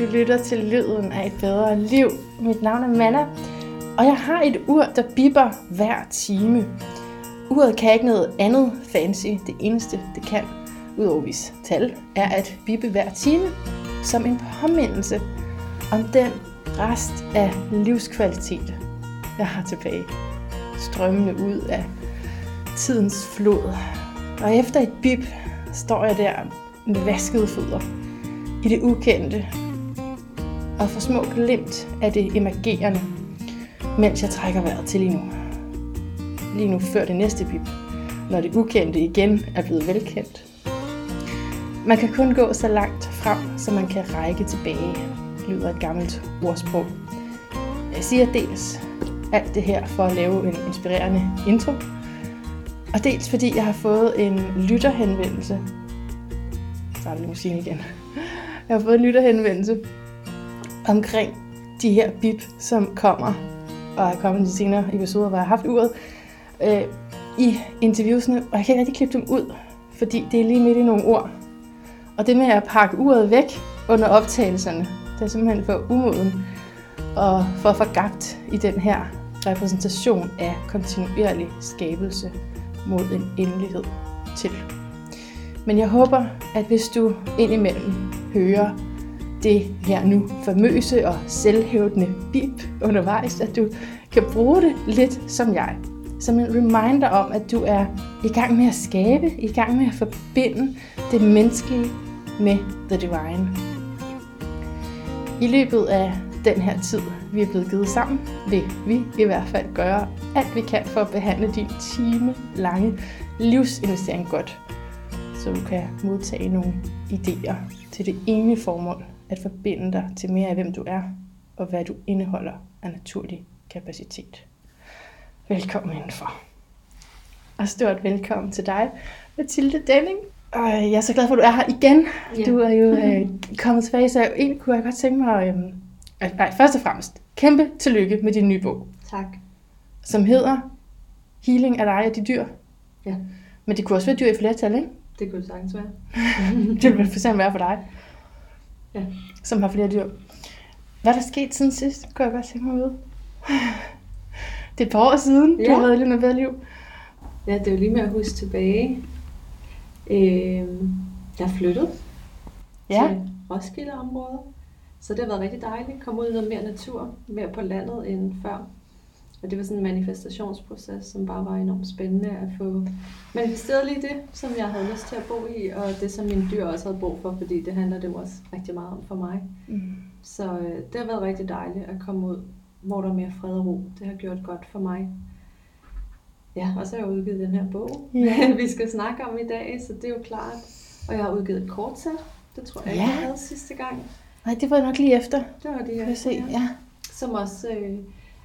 Du lytter til lyden af et bedre liv. Mit navn er Manna, og jeg har et ur, der bipper hver time. Uret kan ikke noget andet fancy. Det eneste, det kan, udover vis tal, er at bippe hver time som en påmindelse om den rest af livskvalitet, jeg har tilbage. Strømmende ud af tidens flod. Og efter et bip står jeg der med vaskede fødder i det ukendte og får små glimt af det emergerende, mens jeg trækker vejret til lige nu. Lige nu før det næste bip, når det ukendte igen er blevet velkendt. Man kan kun gå så langt frem, som man kan række tilbage, lyder et gammelt ordsprog. Jeg siger dels alt det her for at lave en inspirerende intro, og dels fordi jeg har fået en lytterhenvendelse. Så er det musikken igen. Jeg har fået en lytterhenvendelse omkring de her bip, som kommer og er kommet de senere episoder, hvor jeg har haft uret øh, i interviewsene, og jeg kan ikke rigtig klippe dem ud, fordi det er lige midt i nogle ord. Og det med at pakke uret væk under optagelserne, det er simpelthen for umoden og for forgabt i den her repræsentation af kontinuerlig skabelse mod en endelighed til. Men jeg håber, at hvis du indimellem hører det her nu famøse og selvhævdende bip undervejs, at du kan bruge det lidt som jeg. Som en reminder om, at du er i gang med at skabe, i gang med at forbinde det menneskelige med the divine. I løbet af den her tid, vi er blevet givet sammen, vil vi i hvert fald gøre alt vi kan for at behandle din time lange livsinvestering godt, så du kan modtage nogle idéer til det ene formål at forbinde dig til mere af, hvem du er, og hvad du indeholder af naturlig kapacitet. Velkommen indenfor. Og stort velkommen til dig, Mathilde Denning. Og jeg er så glad for, at du er her igen. Ja. Du er jo øh, kommet tilbage, så egentlig kunne jeg godt tænke mig... Øh, nej, først og fremmest, kæmpe tillykke med din nye bog. Tak. Som hedder Healing af dig og de dyr. Ja. Men det kunne også være dyr i flertal, ikke? Det kunne det sagtens være. det ville for eksempel være for dig ja. som har flere dyr. Hvad er der sket siden sidst? Kunne jeg godt tænke mig vide. Det er et par år siden, ja. du har været i bedre liv. Ja, det er jo lige med at huske tilbage. Øh, jeg er flyttet ja. til Roskilde-området. Så det har været rigtig dejligt at komme ud i noget mere natur, mere på landet end før. Og det var sådan en manifestationsproces, som bare var enormt spændende at få manifesteret lige det, som jeg havde lyst til at bo i, og det, som mine dyr også havde brug for, fordi det handler det også rigtig meget om for mig. Mm. Så øh, det har været rigtig dejligt at komme ud, hvor der er mere fred og ro. Det har gjort godt for mig. Ja, og så har jeg udgivet den her bog, yeah. vi skal snakke om i dag, så det er jo klart. Og jeg har udgivet et kortsæt. Det tror jeg ikke, jeg havde sidste gang. Nej, det var nok lige efter. Det var det, jeg se. Ja. ja. Som også... Øh,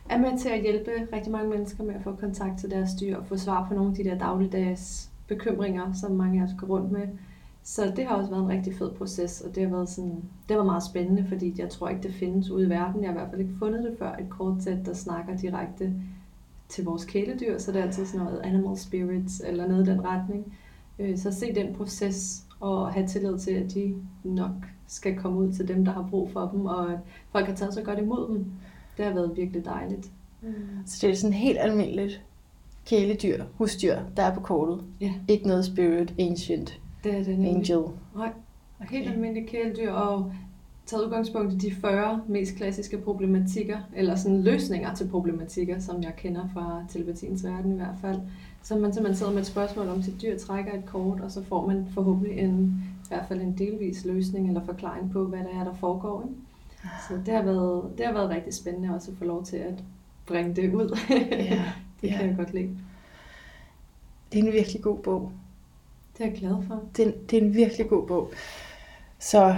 er med til at hjælpe rigtig mange mennesker med at få kontakt til deres dyr og få svar på nogle af de der dagligdags bekymringer, som mange af os går rundt med. Så det har også været en rigtig fed proces, og det har været, sådan, det var meget spændende, fordi jeg tror ikke, det findes ude i verden. Jeg har i hvert fald ikke fundet det før, et kortsæt, der snakker direkte til vores kæledyr, så det er altid sådan noget animal spirits eller noget i den retning. Øh, så se den proces og have tillid til, at de nok skal komme ud til dem, der har brug for dem, og at folk har taget så godt imod dem. Det har været virkelig dejligt. Mm. Så det er sådan helt almindeligt kæledyr, husdyr, der er på kortet. Ja. Ikke noget spirit, ancient, det er det angel. Nej, helt okay. almindelige kæledyr, og taget udgangspunkt i de 40 mest klassiske problematikker, eller sådan løsninger til problematikker, som jeg kender fra telepatiens verden i hvert fald. Så man simpelthen sidder med et spørgsmål om sit dyr, trækker et kort, og så får man forhåbentlig en, i hvert fald en delvis løsning eller forklaring på, hvad der er, der foregår. Ikke? Så det har, været, det har været rigtig spændende også at få lov til at bringe det ud. Ja, det kan ja. jeg godt lide. Det er en virkelig god bog. Det er jeg glad for. Det er, det er en virkelig god bog. Så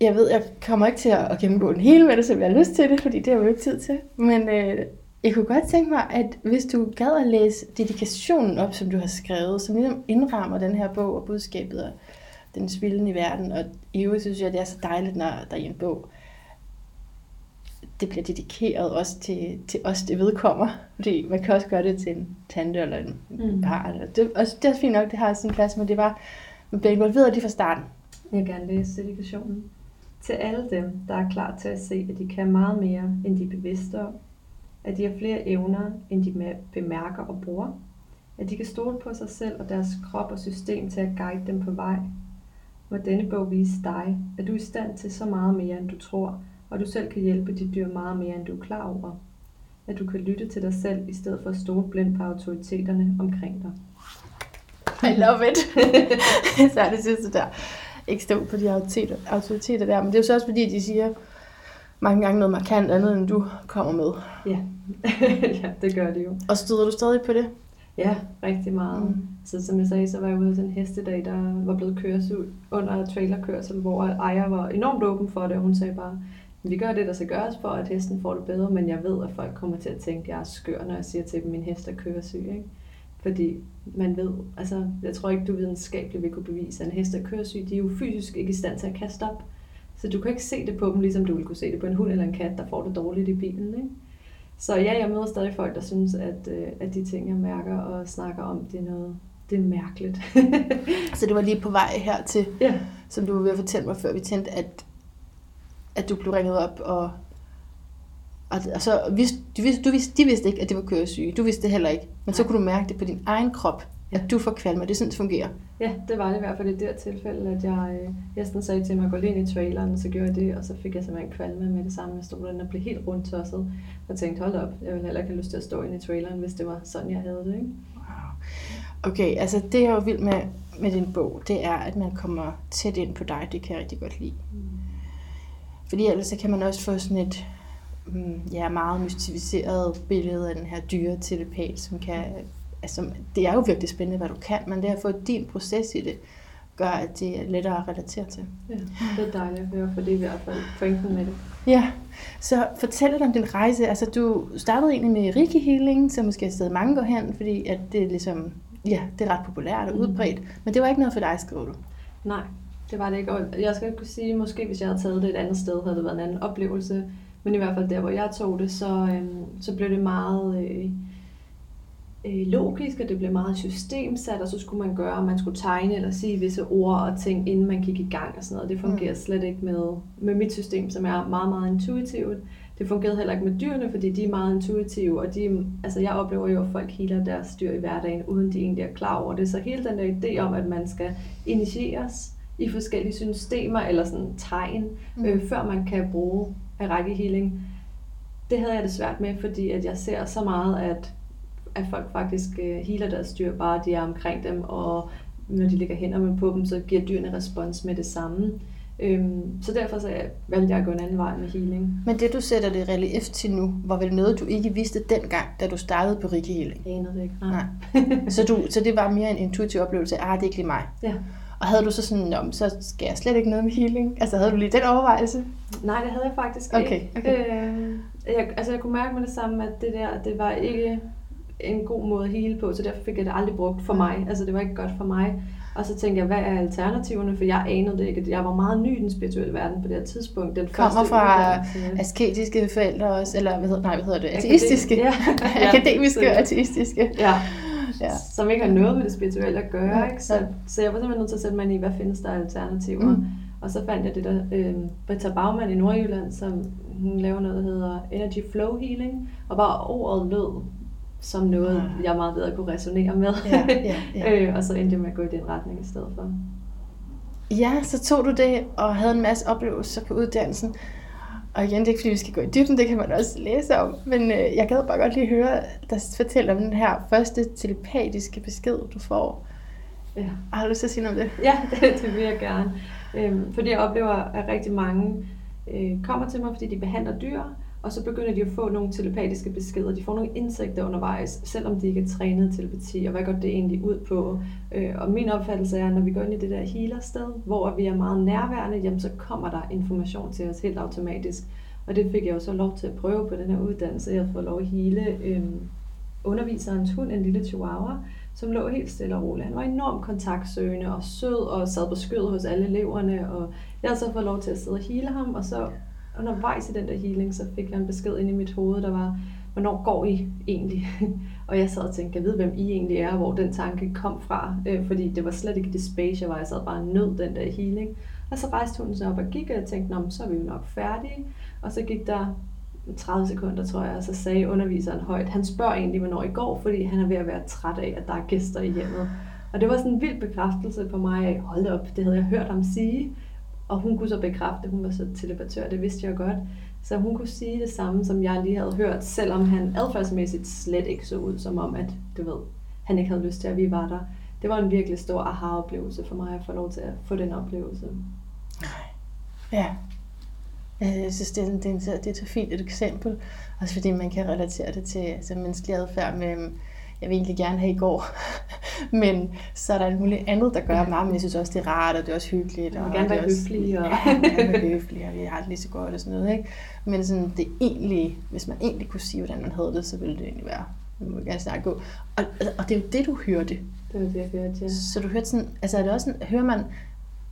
jeg ved, jeg kommer ikke til at gennemgå den hele med det, som jeg har lyst til det, fordi det har vi jo ikke tid til. Men øh, jeg kunne godt tænke mig, at hvis du gad at læse dedikationen op, som du har skrevet, som ligesom indrammer den her bog og budskabet og den svilden i verden, og i øvrigt synes jeg, det er så dejligt, når der er en bog, det bliver dedikeret også til, til os, det vedkommer. Fordi man kan også gøre det til en tante eller en mm. barn. Det, og det er fint nok, det har sin plads, men det var, man bliver involveret lige fra starten. Jeg vil gerne læse dedikationen. Til alle dem, der er klar til at se, at de kan meget mere, end de er bevidste om, at de har flere evner, end de bemærker og bruger, at de kan stole på sig selv og deres krop og system til at guide dem på vej, må denne bog vise dig, at du er i stand til så meget mere, end du tror, og du selv kan hjælpe de dyr meget mere, end du er klar over. At du kan lytte til dig selv, i stedet for at stole blindt på autoriteterne omkring dig. I love it. så er det sidste der. Ikke stå på de autoriteter, autoriteter der, men det er jo så også fordi, de siger mange gange noget markant andet, end du kommer med. Ja, ja det gør det jo. Og støder du stadig på det? Ja, rigtig meget. Mm. Så som jeg sagde, så var jeg ude til en hestedag, der var blevet kørt ud under trailerkørsel, hvor ejer var enormt åben for det, og hun sagde bare, vi gør det, der skal gøres for, at hesten får det bedre, men jeg ved, at folk kommer til at tænke, at jeg er skør, når jeg siger til dem, at min hest er køresyg. Ikke? Fordi man ved, altså jeg tror ikke, du videnskabeligt vil kunne bevise, at en hest er køresyg. De er jo fysisk ikke i stand til at kaste op. Så du kan ikke se det på dem, ligesom du ville kunne se det på en hund eller en kat, der får det dårligt i bilen. Ikke? Så ja, jeg møder stadig folk, der synes, at, øh, at de ting, jeg mærker og snakker om, det er noget, det er mærkeligt. så det var lige på vej hertil, ja. som du var ved at fortælle mig, før vi tændte, at, at du blev ringet op, og, og, og så vidste, du vidste, du vidste, de vidste ikke, at det var køresyge. Du vidste det heller ikke. Men så kunne du mærke det på din egen krop, at du får kvalme, det er sådan, det fungerer. Ja, det var det i hvert fald i det tilfælde, at jeg, øh, jeg sådan sagde til mig at gå ind i traileren, og så gjorde jeg det, og så fik jeg simpelthen kvalme med det samme. Jeg stod den og blev helt rundt tosset, og tænkte, hold op, jeg ville heller ikke have lyst til at stå ind i traileren, hvis det var sådan, jeg havde det. Ikke? Wow. Okay, altså det jeg er jo vild med, med din bog, det er, at man kommer tæt ind på dig. Det kan jeg rigtig godt lide. Mm. Fordi ellers så kan man også få sådan et mm, ja, meget mystificeret billede af den her dyre telepat, som kan altså, det er jo virkelig spændende, hvad du kan, men det at få din proces i det, gør, at det er lettere at relatere til. Ja, det er dejligt at høre, for det er i hvert fald pointen med det. Ja, så fortæl lidt om din rejse. Altså, du startede egentlig med Reiki Healing, som måske er sted mange går hen, fordi at det er ligesom, ja, det er ret populært og mm. udbredt, men det var ikke noget for dig, skriver du. Nej, det var det ikke. Og jeg skal ikke sige, måske hvis jeg havde taget det et andet sted, havde det været en anden oplevelse. Men i hvert fald der, hvor jeg tog det, så, øhm, så blev det meget... Øh, øh, logisk, og det blev meget systemsat, og så skulle man gøre, man skulle tegne eller sige visse ord og ting, inden man gik i gang og sådan noget. Det fungerer mm. slet ikke med, med mit system, som er meget, meget intuitivt. Det fungerede heller ikke med dyrene, fordi de er meget intuitive, og de, altså jeg oplever jo, at folk healer deres dyr i hverdagen, uden de egentlig er klar over det. Så hele den der idé om, at man skal initieres i forskellige systemer eller sådan tegn, mm. øh, før man kan bruge række healing, det havde jeg det svært med, fordi at jeg ser så meget, at at folk faktisk øh, healer deres dyr, bare de er omkring dem, og når de ligger hænderne på dem, så giver dyrene respons med det samme. Øhm, så derfor så valgte jeg at gå en anden vej med healing. Men det du sætter det relief til nu, var vel noget, du ikke vidste dengang, da du startede på Rikke Healing? Jeg anede det ikke. Nej. Nej. så, du, så det var mere en intuitiv oplevelse af, ah, det er ikke lige mig. Ja. Og havde du så sådan, om så skal jeg slet ikke noget med healing? Altså havde du lige den overvejelse? Nej, det havde jeg faktisk okay, ikke. Okay. Øh, jeg, altså jeg kunne mærke med det samme, at det der, det var ikke en god måde at hele på, så derfor fik jeg det aldrig brugt for mig. Altså det var ikke godt for mig. Og så tænkte jeg, hvad er alternativerne? For jeg anede det ikke. Jeg var meget ny i den spirituelle verden på det her tidspunkt. Den Kommer fra asketiske forældre også, eller hvad hedder, nej, hvad hedder det? Ateistiske. Ja. Akademiske og ateistiske. Ja. ja. Som ikke har noget med det spirituelle at gøre. Ja. Ikke? Så, så jeg var simpelthen nødt til at sætte mig i, hvad findes der alternativer? Mm. Og så fandt jeg det der, øh, Britta Baumann i Nordjylland, som hun laver noget, der hedder Energy Flow Healing. Og bare ordet lød som noget, ah. jeg meget bedre kunne resonere med. Ja, ja, ja. øh, og så endte jeg med at gå i den retning i stedet for. Ja, så tog du det og havde en masse oplevelser på uddannelsen. Og igen, det er ikke fordi, vi skal gå i dybden, det kan man også læse om. Men øh, jeg gad bare godt lige høre dig fortælle om den her første telepatiske besked, du får. Ja. Har du lyst til at sige noget om det? Ja, det, det vil jeg gerne. Øhm, fordi jeg oplever, at rigtig mange øh, kommer til mig, fordi de behandler dyr, og så begynder de at få nogle telepatiske beskeder. De får nogle indsigter undervejs, selvom de ikke er trænet telepati, og hvad går det egentlig ud på? Øh, og min opfattelse er, at når vi går ind i det der healersted, hvor vi er meget nærværende, jamen så kommer der information til os helt automatisk. Og det fik jeg jo så lov til at prøve på den her uddannelse. Jeg har fået lov at hele øh, underviserens hund, en lille chihuahua, som lå helt stille og roligt. Han var enormt kontaktsøgende og sød og sad på skødet hos alle eleverne. Og jeg har så fået lov til at sidde og hele ham, og så undervejs i den der healing, så fik jeg en besked ind i mit hoved, der var, hvornår går I egentlig? og jeg sad og tænkte, jeg ved, hvem I egentlig er, hvor den tanke kom fra, øh, fordi det var slet ikke det space, jeg var, jeg sad bare nød den der healing. Og så rejste hun sig op og gik, og jeg tænkte, Nå, så er vi jo nok færdige. Og så gik der 30 sekunder, tror jeg, og så sagde underviseren højt, han spørger egentlig, hvornår I går, fordi han er ved at være træt af, at der er gæster i hjemmet. Og det var sådan en vild bekræftelse for mig af, hold op, det havde jeg hørt ham sige. Og hun kunne så bekræfte, hun var så telepatør, det vidste jeg godt. Så hun kunne sige det samme, som jeg lige havde hørt, selvom han adfærdsmæssigt slet ikke så ud som om, at du ved, han ikke havde lyst til, at vi var der. Det var en virkelig stor aha-oplevelse for mig at få lov til at få den oplevelse. Ja. Jeg synes, det er, det, er, det er så fint et eksempel. Også fordi man kan relatere det til altså, menneskelig adfærd med, jeg vil egentlig gerne have i går. men så er der alt muligt andet, der gør meget, men jeg synes også, det er rart, og det er også hyggeligt. Jeg vil gerne være høflig. Og... ja, gerne være høflig, og vi har det lige så godt og sådan noget. Ikke? Men sådan, det egentlig, hvis man egentlig kunne sige, hvordan man havde det, så ville det egentlig være, nu må vi gerne snakke gå. Og, og det er jo det, du hørte. Det var det, jeg hørte, ja. Så du hørte sådan, altså er det også sådan, hører man,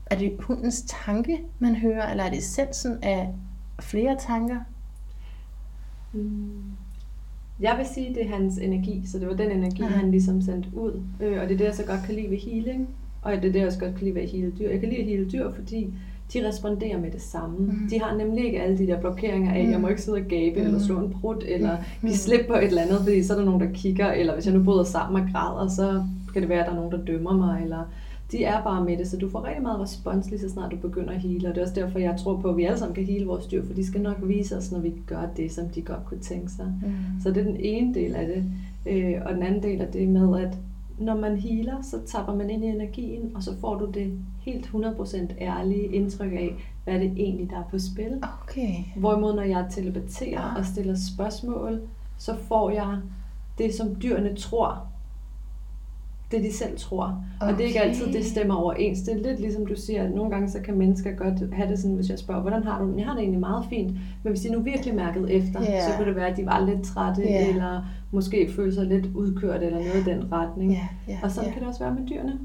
er det hundens tanke, man hører, eller er det essensen af flere tanker? Mm. Jeg vil sige, det er hans energi, så det var den energi, ja. han ligesom sendte ud. Øh, og det er det, jeg så godt kan lide ved healing. Og det er det, jeg også godt kan lide ved at hele dyr. Jeg kan lide at hele dyr, fordi de responderer med det samme. Mm. De har nemlig ikke alle de der blokeringer af, mm. jeg må ikke sidde og gabe, mm. eller slå en brud, eller mm. give slip på et eller andet, fordi så er der nogen, der kigger, eller hvis jeg nu bryder sammen og græder, så kan det være, at der er nogen, der dømmer mig, eller de er bare med det, så du får rigtig meget respons lige så snart du begynder at hele, og det er også derfor, jeg tror på, at vi alle sammen kan hele vores dyr, for de skal nok vise os, når vi gør det, som de godt kunne tænke sig. Mm. Så det er den ene del af det, øh, og den anden del af det med, at når man healer, så tapper man ind i energien, og så får du det helt 100% ærlige indtryk af, hvad det egentlig der er på spil. Okay. Hvorimod når jeg telepaterer ah. og stiller spørgsmål, så får jeg det, som dyrene tror, det de selv tror. Okay. Og det er ikke altid, det stemmer overens. Det er lidt ligesom du siger, at nogle gange så kan mennesker godt have det sådan, hvis jeg spørger, hvordan har du Jeg har det egentlig meget fint. Men hvis de nu virkelig mærkede efter, yeah. så kunne det være, at de var lidt trætte, yeah. eller måske følte sig lidt udkørt, eller noget i den retning. Yeah. Yeah. Og sådan yeah. kan det også være med dyrene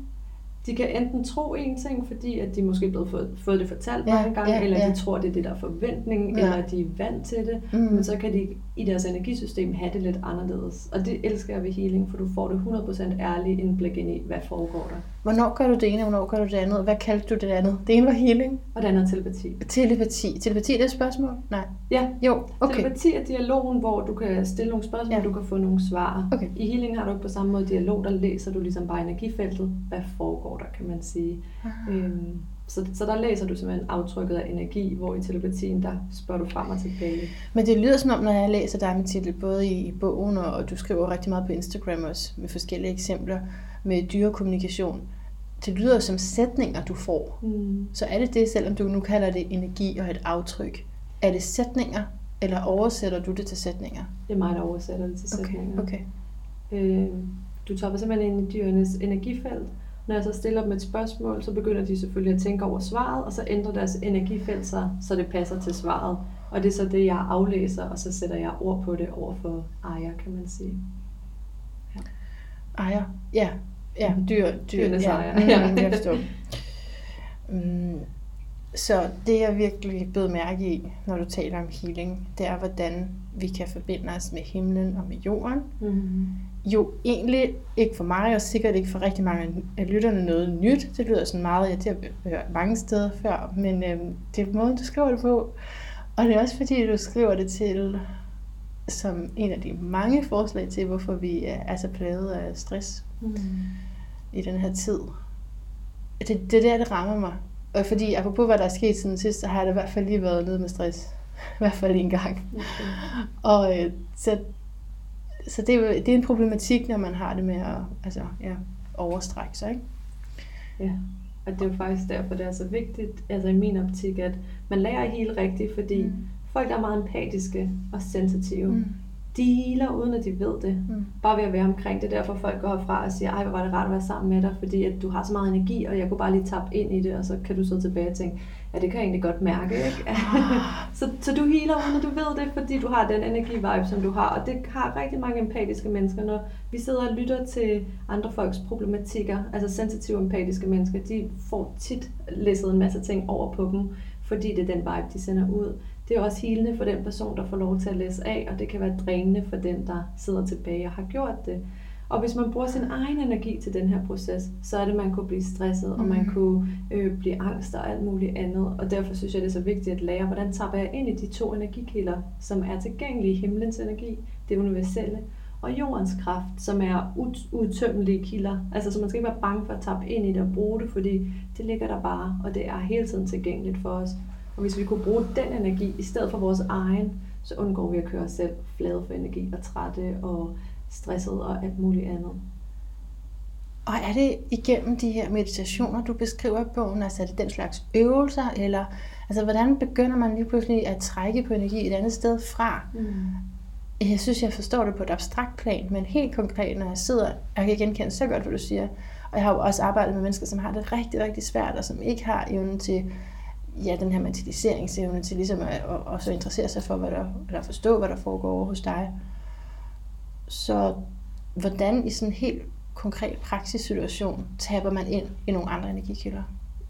de kan enten tro en ting, fordi at de måske er blevet fået, fået det fortalt ja, mange gange, ja, eller ja. de tror, det er det, der er forventning, ja. eller de er vant til det, mm. men så kan de i deres energisystem have det lidt anderledes. Og det elsker jeg ved healing, for du får det 100% ærligt indblik ind i, hvad foregår der. Hvornår gør du det ene, og hvornår gør du det andet? Hvad kaldte du det andet? Det ene var healing. Og det andet er telepati. Telepati. Telepati, det er et spørgsmål? Nej. Ja. Jo, okay. Telepati er dialogen, hvor du kan stille nogle spørgsmål, ja. du kan få nogle svar. Okay. I healing har du ikke på samme måde dialog, der læser du ligesom bare energifeltet. Hvad foregår der, kan man sige. Øhm, så, så der læser du simpelthen aftrykket af energi, hvor i telepatien, der spørger du frem og tilbage. Men det lyder som om, når jeg læser dig med titel, både i, i bogen, og du skriver rigtig meget på Instagram også, med forskellige eksempler med dyrekommunikation, det lyder som sætninger, du får. Mm. Så er det det, selvom du nu kalder det energi og et aftryk. Er det sætninger, eller oversætter du det til sætninger? Det er mig, der oversætter det til sætninger. Okay. Øh, du tager simpelthen ind i dyrenes energifelt. Når jeg så stiller dem et spørgsmål, så begynder de selvfølgelig at tænke over svaret, og så ændrer deres energifelt sig, så det passer til svaret. Og det er så det, jeg aflæser, og så sætter jeg ord på det over for ejer, kan man sige. Ejer, ja. Ja, dyr, dyr. Dyrenes ja. ejer. Ja. Mm, jeg forstår. Mm, så det jeg virkelig blev mærke i, når du taler om healing, det er, hvordan vi kan forbinde os med himlen og med jorden. Mm. Jo, egentlig ikke for mig, og sikkert ikke for rigtig mange af lytterne noget nyt. Det lyder sådan meget, jeg har hørt mange steder før, men øhm, det er måden, du skriver det på. Og det er også fordi, du skriver det til som en af de mange forslag til, hvorfor vi er så plaget af stress mm. i den her tid. Det, det er der, det rammer mig. Og fordi, apropos hvad der er sket siden sidst, så har jeg i hvert fald lige været nede med stress. I hvert fald en gang. Okay. Og øh, så, så det, er, det er en problematik, når man har det med at altså, ja, overstrække sig. Ikke? Ja, og det er jo faktisk derfor, det er så vigtigt, altså i min optik, at man lærer helt rigtigt, fordi mm. Folk, der er meget empatiske og sensitive, mm de healer, uden at de ved det. Mm. Bare ved at være omkring det. Derfor folk går herfra og siger, ej, hvor var det rart at være sammen med dig, fordi at du har så meget energi, og jeg kunne bare lige tappe ind i det, og så kan du sidde tilbage og tænke, ja, det kan jeg egentlig godt mærke, ikke? så, så du healer, uden at du ved det, fordi du har den energi-vibe, som du har, og det har rigtig mange empatiske mennesker, når vi sidder og lytter til andre folks problematikker, altså sensitive empatiske mennesker, de får tit læsset en masse ting over på dem, fordi det er den vibe, de sender ud det er også helende for den person, der får lov til at læse af, og det kan være drænende for den, der sidder tilbage og har gjort det. Og hvis man bruger sin egen energi til den her proces, så er det, at man kunne blive stresset, og man kunne øh, blive angst og alt muligt andet. Og derfor synes jeg, det er så vigtigt at lære, hvordan tager jeg ind i de to energikilder, som er tilgængelige. Himlens energi, det universelle, og jordens kraft, som er udtømmelige kilder. Altså, så man skal ikke være bange for at tappe ind i det og bruge det, fordi det ligger der bare, og det er hele tiden tilgængeligt for os. Og hvis vi kunne bruge den energi i stedet for vores egen, så undgår vi at køre os selv flade for energi og trætte og stresset og alt muligt andet. Og er det igennem de her meditationer, du beskriver i bogen, altså er det den slags øvelser, eller altså hvordan begynder man lige pludselig at trække på energi et andet sted fra? Mm. Jeg synes, jeg forstår det på et abstrakt plan, men helt konkret, når jeg sidder, jeg kan genkende så godt, hvad du siger, og jeg har jo også arbejdet med mennesker, som har det rigtig, rigtig svært, og som ikke har evnen til ja, den her mentaliseringsevne til ligesom at, at, at så interessere sig for, hvad der, eller forstå, hvad der foregår over hos dig. Så hvordan i sådan en helt konkret praksissituation taber man ind i nogle andre energikilder?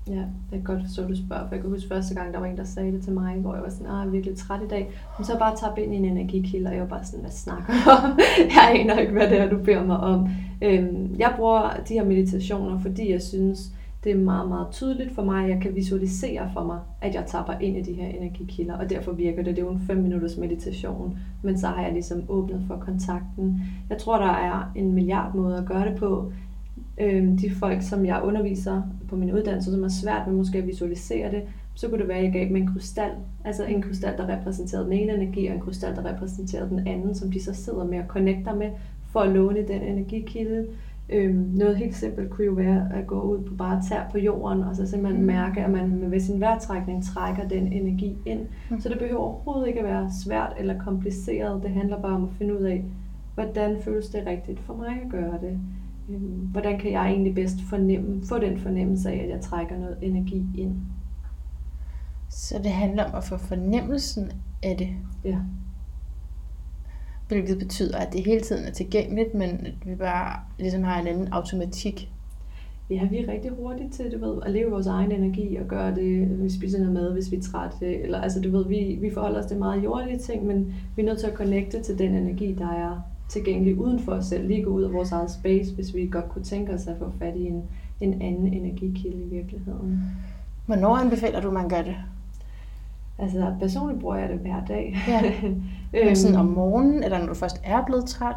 Ja, det er godt forstå, at du spørger, for jeg kan huske første gang, der var en, der sagde det til mig, hvor jeg var sådan, ah, jeg er virkelig træt i dag. Men så bare tabe ind i en energikilde, og jeg var bare sådan, hvad snakker du om? jeg aner ikke, hvad det er, du beder mig om. Øhm, jeg bruger de her meditationer, fordi jeg synes, det er meget, meget tydeligt for mig, at jeg kan visualisere for mig, at jeg tapper ind i de her energikilder, og derfor virker det. Det er jo en 5 minutters meditation, men så har jeg ligesom åbnet for kontakten. Jeg tror, der er en milliard måder at gøre det på. Øhm, de folk, som jeg underviser på min uddannelse, som er svært med måske at visualisere det, så kunne det være, at jeg gav dem en krystal. Altså en krystal, der repræsenterede den ene energi, og en krystal, der repræsenterede den anden, som de så sidder med og connecter med, for at låne den energikilde. Øhm, noget helt simpelt kunne jo være at gå ud på bare tær på jorden, og så simpelthen mm. mærke, at man med sin vejrtrækning trækker den energi ind. Mm. Så det behøver overhovedet ikke at være svært eller kompliceret. Det handler bare om at finde ud af, hvordan føles det rigtigt for mig at gøre det. Øhm, hvordan kan jeg egentlig bedst fornemme, få den fornemmelse af, at jeg trækker noget energi ind. Så det handler om at få fornemmelsen af det? Ja hvilket betyder, at det hele tiden er tilgængeligt, men at vi bare ligesom har en anden automatik. Ja, vi er rigtig hurtige til, du ved, at leve vores egen energi og gøre det, vi spiser noget mad, hvis vi er trætte. Eller, altså, du ved, vi, vi forholder os til meget jordlige ting, men vi er nødt til at connecte til den energi, der er tilgængelig uden for os selv. Lige gå ud af vores eget space, hvis vi godt kunne tænke os at få fat i en, en anden energikilde i virkeligheden. Hvornår anbefaler du, man gør det? Altså personligt bruger jeg det hver dag. Ja. øhm, sådan om morgenen, eller når du først er blevet træt?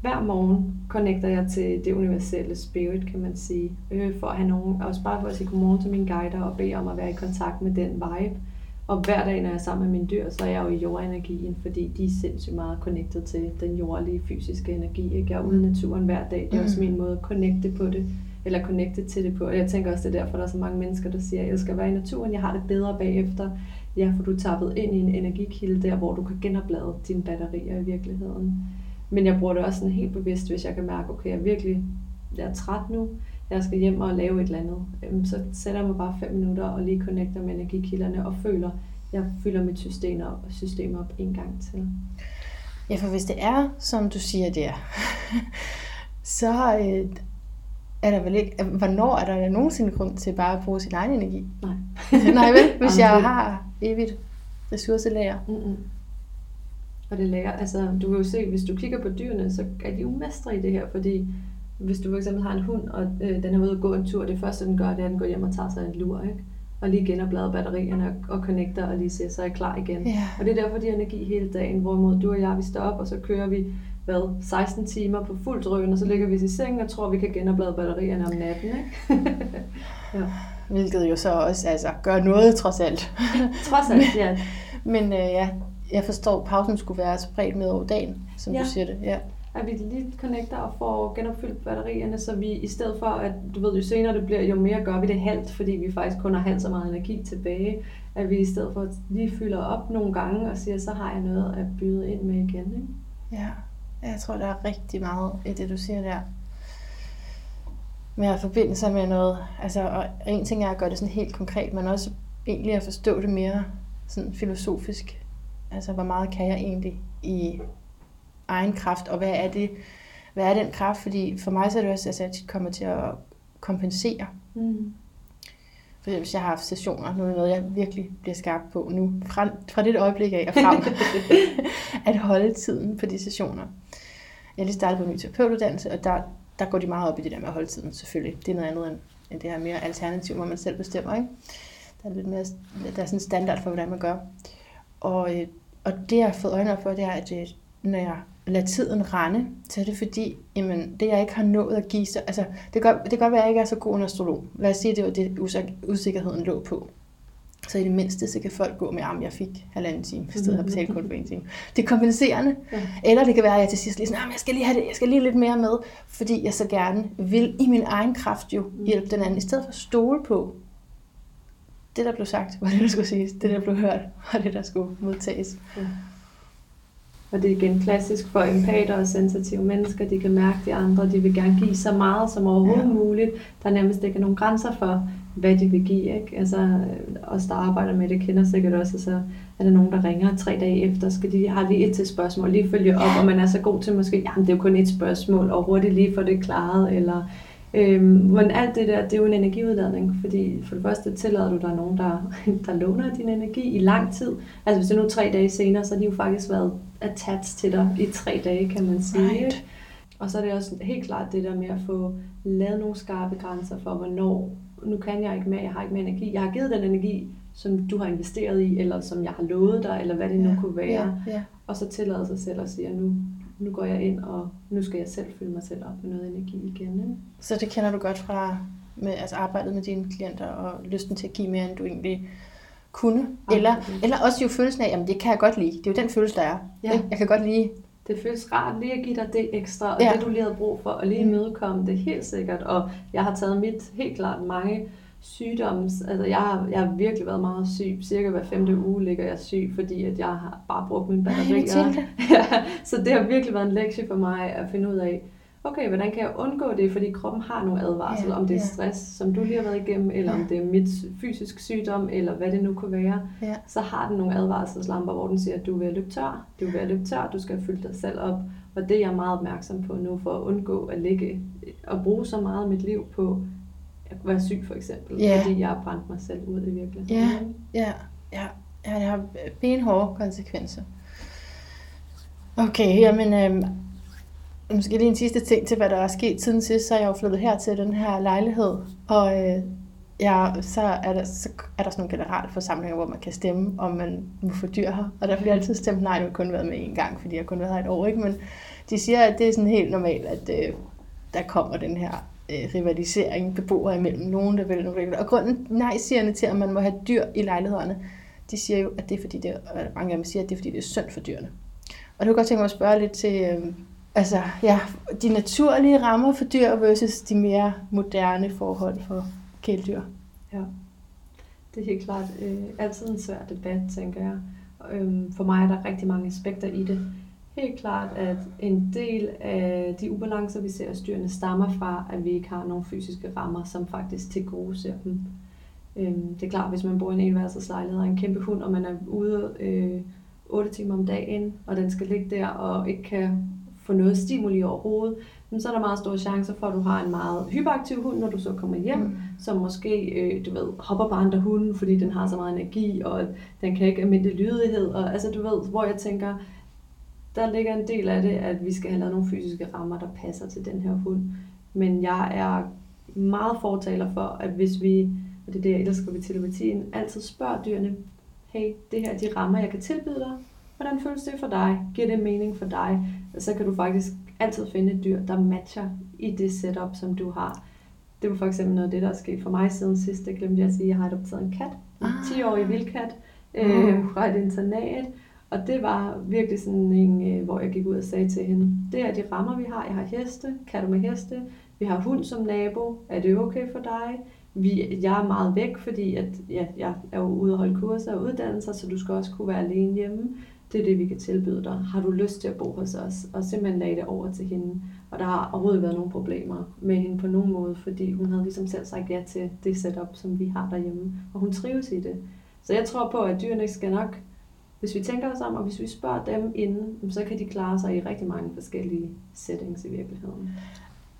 Hver morgen connecter jeg til det universelle spirit, kan man sige. Øh, for at have nogen, også bare for at sige godmorgen til mine guider og bede om at være i kontakt med den vibe. Og hver dag, når jeg er sammen med mine dyr, så er jeg jo i jordenergien, fordi de er sindssygt meget connected til den jordlige fysiske energi. Ikke? Jeg er ude i naturen hver dag. Det er også mm. min måde at connecte på det eller connecte til det på. Og jeg tænker også, det er derfor, der er så mange mennesker, der siger, at jeg skal være i naturen, jeg har det bedre bagefter. Ja, for du er tappet ind i en energikilde der, hvor du kan genoplade dine batterier i virkeligheden. Men jeg bruger det også sådan helt bevidst, hvis jeg kan mærke, okay, jeg er virkelig jeg er træt nu, jeg skal hjem og lave et eller andet. Øhm, så sætter jeg mig bare fem minutter og lige connecter med energikilderne og føler, jeg fylder mit system op, system op en gang til. Ja, for hvis det er, som du siger der, så øh, er der vel ikke, hvornår er der nogensinde grund til bare at bruge sin egen energi? Nej. Nej vel, hvis jeg har evigt ressourcelager. Mm-mm. Og det lærer, altså du kan jo se, hvis du kigger på dyrene, så er de jo mestre i det her, fordi hvis du for eksempel har en hund, og øh, den er ude at gå en tur, det første den gør, det er, at den går hjem og tager sig en lur, ikke? og lige genoplader batterierne og, og connecter og lige siger, så er jeg klar igen. Ja. Og det er derfor, de har energi hele dagen, hvorimod du og jeg, vi står op, og så kører vi hvad, 16 timer på fuld drøn, og så ligger vi i sengen og tror, vi kan genoplade batterierne om natten. Ikke? ja. Hvilket jo så også altså, gør noget, trods alt. trods alt, ja. Men øh, ja, jeg forstår, at pausen skulle være spredt med over dagen, som ja. du siger det. Ja. At vi lige connecter og får genopfyldt batterierne, så vi i stedet for, at du ved, jo senere det bliver, jo mere gør vi det halvt, fordi vi faktisk kun har halvt så meget energi tilbage, at vi i stedet for lige fylder op nogle gange og siger, så har jeg noget at byde ind med igen. Ikke? Ja, jeg tror, der er rigtig meget i det, du siger der med at forbinde sig med noget. Altså, og en ting er at gøre det sådan helt konkret, men også egentlig at forstå det mere sådan filosofisk. Altså, hvor meget kan jeg egentlig i egen kraft, og hvad er det, hvad er den kraft? Fordi for mig så er det også, altså, at jeg kommer til at kompensere. Mm. For eksempel, hvis jeg har haft sessioner, nu er noget, jeg virkelig bliver skarp på nu, fra, fra det øjeblik af og frem, at holde tiden på de sessioner. Jeg lige startet på en ny terapeutuddannelse, og der, der går de meget op i det der med at holde tiden, selvfølgelig. Det er noget andet end, end det her mere alternativ, hvor man selv bestemmer, ikke? Der er lidt mere, der er sådan en standard for, hvordan man gør. Og, øh, og det, jeg har fået øjnene op for, det er, at øh, når jeg lader tiden rende, så er det fordi, jamen, det jeg ikke har nået at give, så, altså, det kan, det kan godt være, at jeg ikke er så god en astrolog. Lad os sige, at det var det, usikkerheden lå på. Så i det mindste, så kan folk gå med, at jeg fik halvanden time, i stedet for at betale kun for en time. Det er kompenserende. Ja. Eller det kan være, at jeg til sidst lige sådan, jeg skal lige have det, jeg skal lige lidt mere med, fordi jeg så gerne vil i min egen kraft jo mm. hjælpe den anden, i stedet for at stole på, det der blev sagt, var det der skulle siges, det der blev hørt, var det der skulle modtages. Ja. Og det er igen klassisk for empater og sensitive mennesker. De kan mærke de andre, de vil gerne give så meget som overhovedet ja. muligt. Der er nærmest ikke nogen grænser for, hvad de vil give. Ikke? Altså, os der arbejder med det, kender sikkert også, så er der nogen, der ringer tre dage efter, skal de har lige et til spørgsmål, lige følge op, og man er så god til måske, jamen det er jo kun et spørgsmål, og hurtigt lige få det klaret, eller Øhm, men alt det der, det er jo en energiudladning, fordi for det første tillader du dig nogen, der, der låner din energi i lang tid. Altså hvis det nu er tre dage senere, så har de jo faktisk været attached til dig i tre dage, kan man sige. Right. Og så er det også helt klart det der med at få lavet nogle skarpe grænser for, hvornår, nu kan jeg ikke mere, jeg har ikke mere energi. Jeg har givet den energi, som du har investeret i, eller som jeg har lovet dig, eller hvad det nu ja, kunne være. Ja, ja. Og så tillader sig selv at sige, at nu, nu går jeg ind, og nu skal jeg selv fylde mig selv op med noget energi igen. Ikke? Så det kender du godt fra med, altså arbejdet med dine klienter, og lysten til at give mere, end du egentlig kunne. Eller, eller også jo følelsen af, at det kan jeg godt lide. Det er jo den følelse, der er. Ja. Jeg kan godt lide det føles rart lige at give dig det ekstra, og ja. det du lige havde brug for, og lige imødekomme det helt sikkert. Og jeg har taget mit helt klart mange sygdoms, altså jeg har, jeg har virkelig været meget syg, cirka hver femte uge ligger jeg syg, fordi at jeg har bare brugt mine batterier. ja, så det har virkelig været en lektie for mig at finde ud af, okay, hvordan kan jeg undgå det, fordi kroppen har nogle advarsel, ja, om det er stress, som du lige har været igennem, eller ja. om det er mit fysisk sygdom, eller hvad det nu kunne være, ja. så har den nogle advarselslamper, hvor den siger, at du er ved at løbe tør, du er ved at løbe tør, du skal fylde dig selv op, og det er jeg meget opmærksom på nu, for at undgå at ligge og bruge så meget af mit liv på at være syg for eksempel, ja. fordi jeg har brændt mig selv ud i virkeligheden. Ja, ja, ja, ja det har benhårde konsekvenser. Okay, jamen, øhm, måske lige en sidste ting til, hvad der er sket siden sidst, så er jeg jo flyttet her til den her lejlighed, og øh, ja, så, er der, så er der sådan nogle generelle forsamlinger, hvor man kan stemme, om man må få dyr her, og der bliver altid stemt nej, det har kun været med én gang, fordi jeg har været her et år, ikke? men de siger, at det er sådan helt normalt, at øh, der kommer den her øh, rivalisering beboere imellem. Nogen, der vil, nogle der Og grunden nej-sigerne til, at man må have dyr i lejlighederne, de siger jo, at det er fordi, det er, mange af dem siger, at det er fordi, det er synd for dyrene. Og du kan godt tænke mig at spørge lidt til, øh, altså, ja, de naturlige rammer for dyr versus de mere moderne forhold for kæledyr. Ja, det er helt klart øh, altid en svær debat, tænker jeg. Øhm, for mig er der rigtig mange aspekter i det. Helt klart, at en del af de ubalancer, vi ser hos dyrene, stammer fra, at vi ikke har nogle fysiske rammer, som faktisk til gode ser dem. Øhm, det er klart, hvis man bor i en enværelseslejlighed og en kæmpe hund, og man er ude øh, 8 timer om dagen, og den skal ligge der og ikke kan få noget stimuli overhovedet, så er der meget store chancer for, at du har en meget hyperaktiv hund, når du så kommer hjem, mm. som måske, øh, du ved, hopper på andre hunde, fordi den har så meget energi, og den kan ikke almindelig lydighed, og altså du ved, hvor jeg tænker, der ligger en del af det, at vi skal have lavet nogle fysiske rammer, der passer til den her hund. Men jeg er meget fortaler for, at hvis vi, og det er det, jeg elsker ved telepatien, altid spørger dyrene, hey, det her er de rammer, jeg kan tilbyde dig. Hvordan føles det for dig? Giver det mening for dig? Så kan du faktisk altid finde et dyr, der matcher i det setup, som du har. Det var for eksempel noget af det, der er sket for mig siden sidst. Det glemte jeg at sige. Jeg har adopteret en kat. En 10-årig ah. vildkat øh, fra et internat. Og det var virkelig sådan en, øh, hvor jeg gik ud og sagde til hende, det er de rammer, vi har. Jeg har heste, kan du med heste? Vi har hund som nabo. Er det okay for dig? Vi, jeg er meget væk, fordi at, ja, jeg er jo ude og holde kurser og uddannelser, så du skal også kunne være alene hjemme. Det er det, vi kan tilbyde dig. Har du lyst til at bo hos os? Og simpelthen lagde det over til hende. Og der har overhovedet været nogle problemer med hende på nogen måde, fordi hun havde ligesom selv sagt ja til det setup, som vi har derhjemme. Og hun trives i det. Så jeg tror på, at dyrene skal nok hvis vi tænker os om, og hvis vi spørger dem inden, så kan de klare sig i rigtig mange forskellige settings i virkeligheden.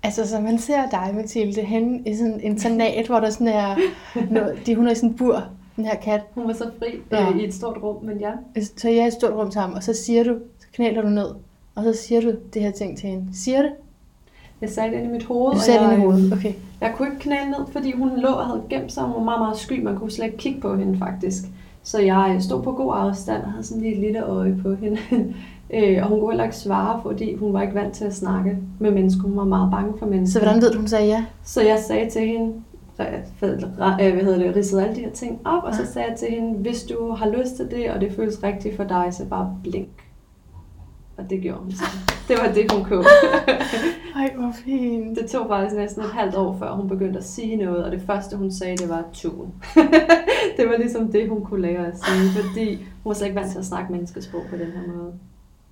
Altså, så man ser dig, Mathilde, hen i sådan en internat, hvor der sådan er, noget, de, hun er i sådan en bur, den her kat. Hun var så fri ja. øh, i et stort rum, men ja. Så jeg er i et stort rum sammen, og så siger du, så knæler du ned, og så siger du det her ting til hende. Siger det? Jeg sagde det ind i mit hoved, Du og sagde det ind i hovedet. Okay. jeg kunne ikke knæle ned, fordi hun lå og havde gemt sig. Hun var meget, meget sky. Man kunne slet ikke kigge på hende, faktisk. Så jeg stod på god afstand og havde sådan lige et lille øje på hende. Øh, og hun kunne heller ikke svare, fordi hun var ikke vant til at snakke med mennesker. Hun var meget bange for mennesker. Så hvordan ved du, hun sagde ja? Så jeg sagde til hende, øh, hvad hedder det, ridsede alle de her ting op, og så sagde jeg til hende, hvis du har lyst til det, og det føles rigtigt for dig, så bare blink. Og det gjorde hun så. Det var det, hun kunne. Ej, hvor fint. Det tog faktisk næsten et halvt år, før hun begyndte at sige noget, og det første, hun sagde, det var tun. det var ligesom det, hun kunne lære at sige, fordi hun var slet ikke vant til at snakke menneskesprog på den her måde.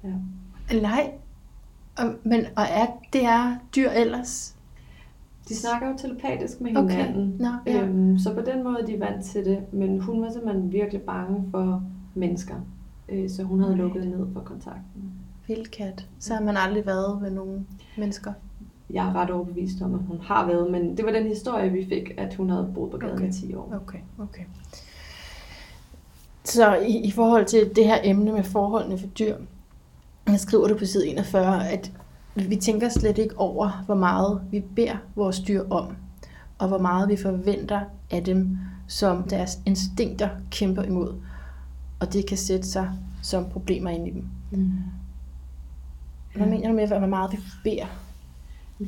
Ja. Nej. Og, men, og er, det er dyr ellers? De snakker jo telepatisk med Okay. hinanden. Nå, ja. Øhm, så på den måde er de vant til det, men hun var simpelthen virkelig bange for mennesker. Øh, så hun havde Nej. lukket ned for kontakten. Vildkat. Så har man aldrig været med nogen mennesker. Jeg er ret overbevist om, at hun har været, men det var den historie, vi fik, at hun havde boet på gaden Okay. i 10 år. Okay, okay. Så i, i forhold til det her emne med forholdene for dyr, skriver du på side 41, at vi tænker slet ikke over, hvor meget vi beder vores dyr om, og hvor meget vi forventer af dem, som deres instinkter kæmper imod. Og det kan sætte sig som problemer ind i dem. Mm. Hvad mener du med, hvor meget vi beder?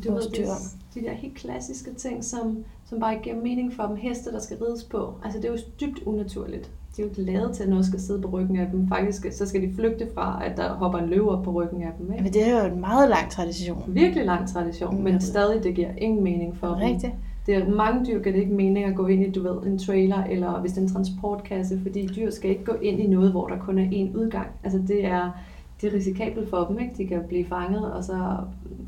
Du Vores ved, dyr om. de der helt klassiske ting, som, som bare ikke giver mening for dem. Heste, der skal rides på. Altså, det er jo dybt unaturligt. De er jo ikke lavet til, at noget skal sidde på ryggen af dem. Faktisk, så skal de flygte fra, at der hopper en løve op på ryggen af dem. Ikke? Jamen, det er jo en meget lang tradition. Virkelig lang tradition, Mm. men stadig, det giver ingen mening for dem. Rigtigt. Det er mange dyr, giver det ikke mening at gå ind i, du ved, en trailer, eller hvis det er en transportkasse, fordi dyr skal ikke gå ind i noget, hvor der kun er én udgang. Altså det er, det er risikabelt for dem, ikke? De kan blive fanget, og så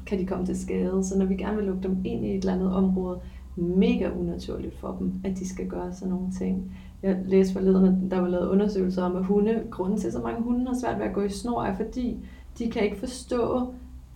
kan de komme til skade. Så når vi gerne vil lukke dem ind i et eller andet område, mega unaturligt for dem, at de skal gøre sådan nogle ting. Jeg læste forleden, at der var lavet undersøgelser om, at hunde, grunden til, at så mange hunde har svært ved at gå i snor, er fordi, de kan ikke forstå,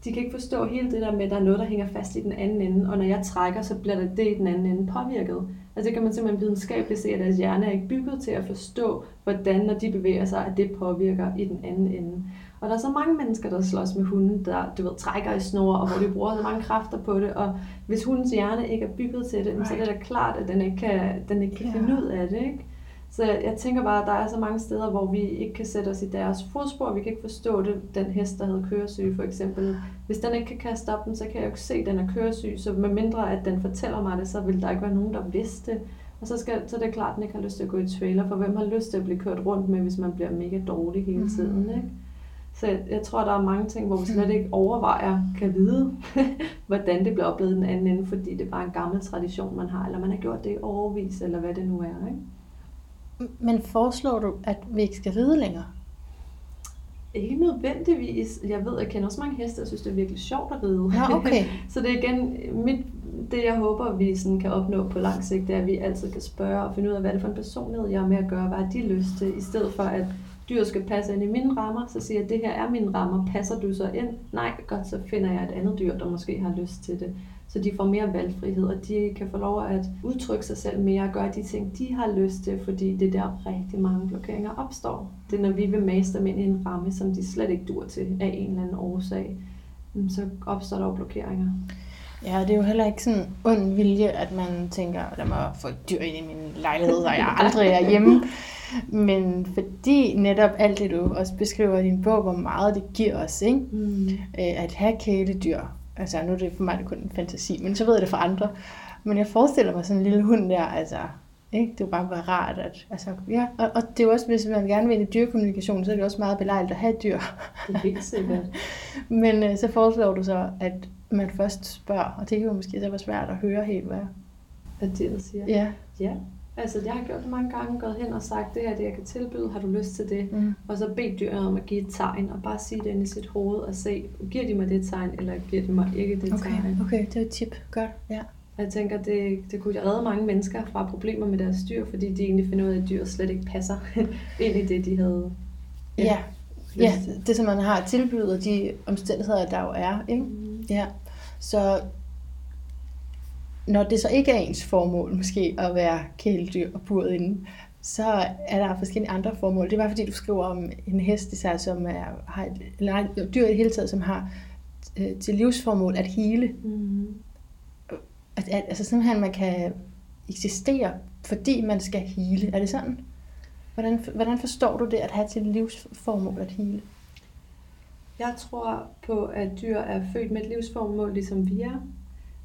de kan ikke forstå hele det der med, at der er noget, der hænger fast i den anden ende, og når jeg trækker, så bliver det, det i den anden ende påvirket. Altså det kan man simpelthen videnskabeligt se, at deres hjerne er ikke bygget til at forstå, hvordan når de bevæger sig, at det påvirker i den anden ende. Og der er så mange mennesker, der slås med hunden, der du ved, trækker i snor, og hvor de bruger så mange kræfter på det. Og hvis hundens hjerne ikke er bygget til det, så er det da klart, at den ikke kan, den ikke kan Ja. finde ud af det. Ikke? Så jeg, jeg tænker bare, at der er så mange steder, hvor vi ikke kan sætte os i deres fodspor. Vi kan ikke forstå det. Den hest, der havde køresyg for eksempel. Hvis den ikke kan kaste op den, så kan jeg jo ikke se, at den er køresyg. Så med mindre, at den fortæller mig det, så vil der ikke være nogen, der vidste det. Og så, skal, så er det klart, at den ikke har lyst til at gå i trailer. For hvem har lyst til at blive kørt rundt med, hvis man bliver mega dårlig hele Mhm. tiden? Ikke? Så jeg, jeg tror, der er mange ting, hvor vi slet ikke overvejer, kan vide, hvordan det bliver oplevet den anden ende, fordi det er bare en gammel tradition, man har, eller man har gjort det i overvis, eller hvad det nu er. Ikke? Men foreslår du, at vi ikke skal ride længere? Ikke nødvendigvis. Jeg ved, jeg kender også mange heste, og synes, det er virkelig sjovt at ride. Ja, okay. så det er igen, mit, det jeg håber, vi sådan kan opnå på lang sigt, det er, at vi altid kan spørge og finde ud af, hvad det er for en personlighed, jeg er med at gøre, hvad har de lyst til, i stedet for at dyr skal passe ind i mine rammer, så siger jeg, at det her er mine rammer, passer du så ind? Nej, godt, så finder jeg et andet dyr, der måske har lyst til det. Så de får mere valgfrihed, og de kan få lov at udtrykke sig selv mere og gøre de ting, de har lyst til, fordi det er der rigtig mange blokeringer opstår. Det er, når vi vil mase dem ind i en ramme, som de slet ikke dur til af en eller anden årsag, mm, så opstår der jo blokeringer. Ja, det er jo heller ikke sådan ond vilje, at man tænker, lad mig få et dyr ind i min lejlighed, og jeg aldrig er hjemme. Men fordi netop alt det, du også beskriver i din bog, hvor meget det giver os, ikke? Mm. Øh, at have kæledyr. Altså nu er det for mig det kun en fantasi, men så ved jeg det for andre. Men jeg forestiller mig sådan en lille hund der, altså, ikke? det er jo bare være rart. At, altså, ja. og, og, det er jo også, hvis man gerne vil ind i dyrekommunikation, så er det også meget belejligt at have dyr. Det er helt sikkert. Men øh, så foreslår du så, at man først spørger, og det kan jo måske så være svært at høre helt, hvad. Hvad det siger. Ja. Ja, altså jeg har gjort det mange gange, gået hen og sagt, det her er det, jeg kan tilbyde, har du lyst til det? Mm. Og så bede dyret om at give et tegn, og bare sige det ind i sit hoved, og se, giver de mig det tegn, eller giver de mig ikke det Okay, tegn? okay, det er et tip. Godt, ja. Og jeg tænker, det, det kunne redde mange mennesker fra problemer med deres dyr, fordi de egentlig finder ud af, at dyret slet ikke passer ind i det, de havde Ja, ja til. det som man har tilbydet, og de omstændigheder, der jo er. Ikke? Mm. Ja, så når det så ikke er ens formål måske at være kæledyr og buret inde, så er der forskellige andre formål. Det var fordi, du skriver om en hest, især, som er, har et, eller nej, dyr i det hele taget, som har øh, til livsformål at hele. Mm. At, at, altså simpelthen, man kan eksistere, fordi man skal hele. Er det sådan? Hvordan, hvordan forstår du det at have til livsformål at hele? Jeg tror på, at dyr er født med et livsformål, ligesom vi er.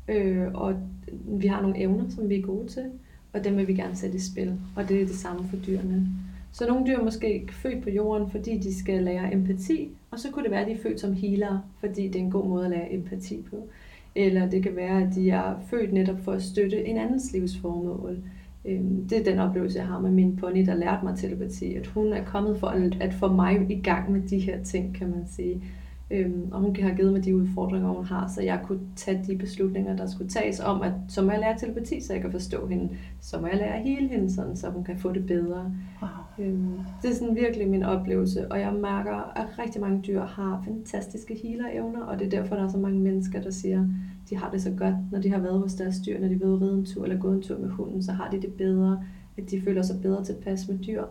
Øh, og vi har nogle evner, som vi er gode til, og dem vil vi gerne sætte i spil. Og det er det samme for dyrene. Så nogle dyr er måske født på jorden, fordi de skal lære empati, og så kunne det være, at de er født som healere, fordi det er en god måde at lære empati på. Eller det kan være, at de er født netop for at støtte en andens livsformål. Øhm, det er den oplevelse, jeg har med min pony, der lærte mig telepati, at hun er kommet for at få mig i gang med de her ting, kan man sige. Øhm, og hun har givet mig de udfordringer, hun har, så jeg kunne tage de beslutninger, der skulle tages om, at så må jeg lære telepati, så jeg kan forstå hende. Så må jeg lære at hele hende, sådan, så hun kan få det bedre. Wow. Øhm, det er sådan virkelig min oplevelse, og jeg mærker, at rigtig mange dyr har fantastiske healer-evner, og det er derfor, der er så mange mennesker, der siger, de har det så godt, når de har været hos deres dyr, når de har været ride en tur eller gået en tur med hunden, så har de det bedre, at de føler sig bedre tilpas med dyr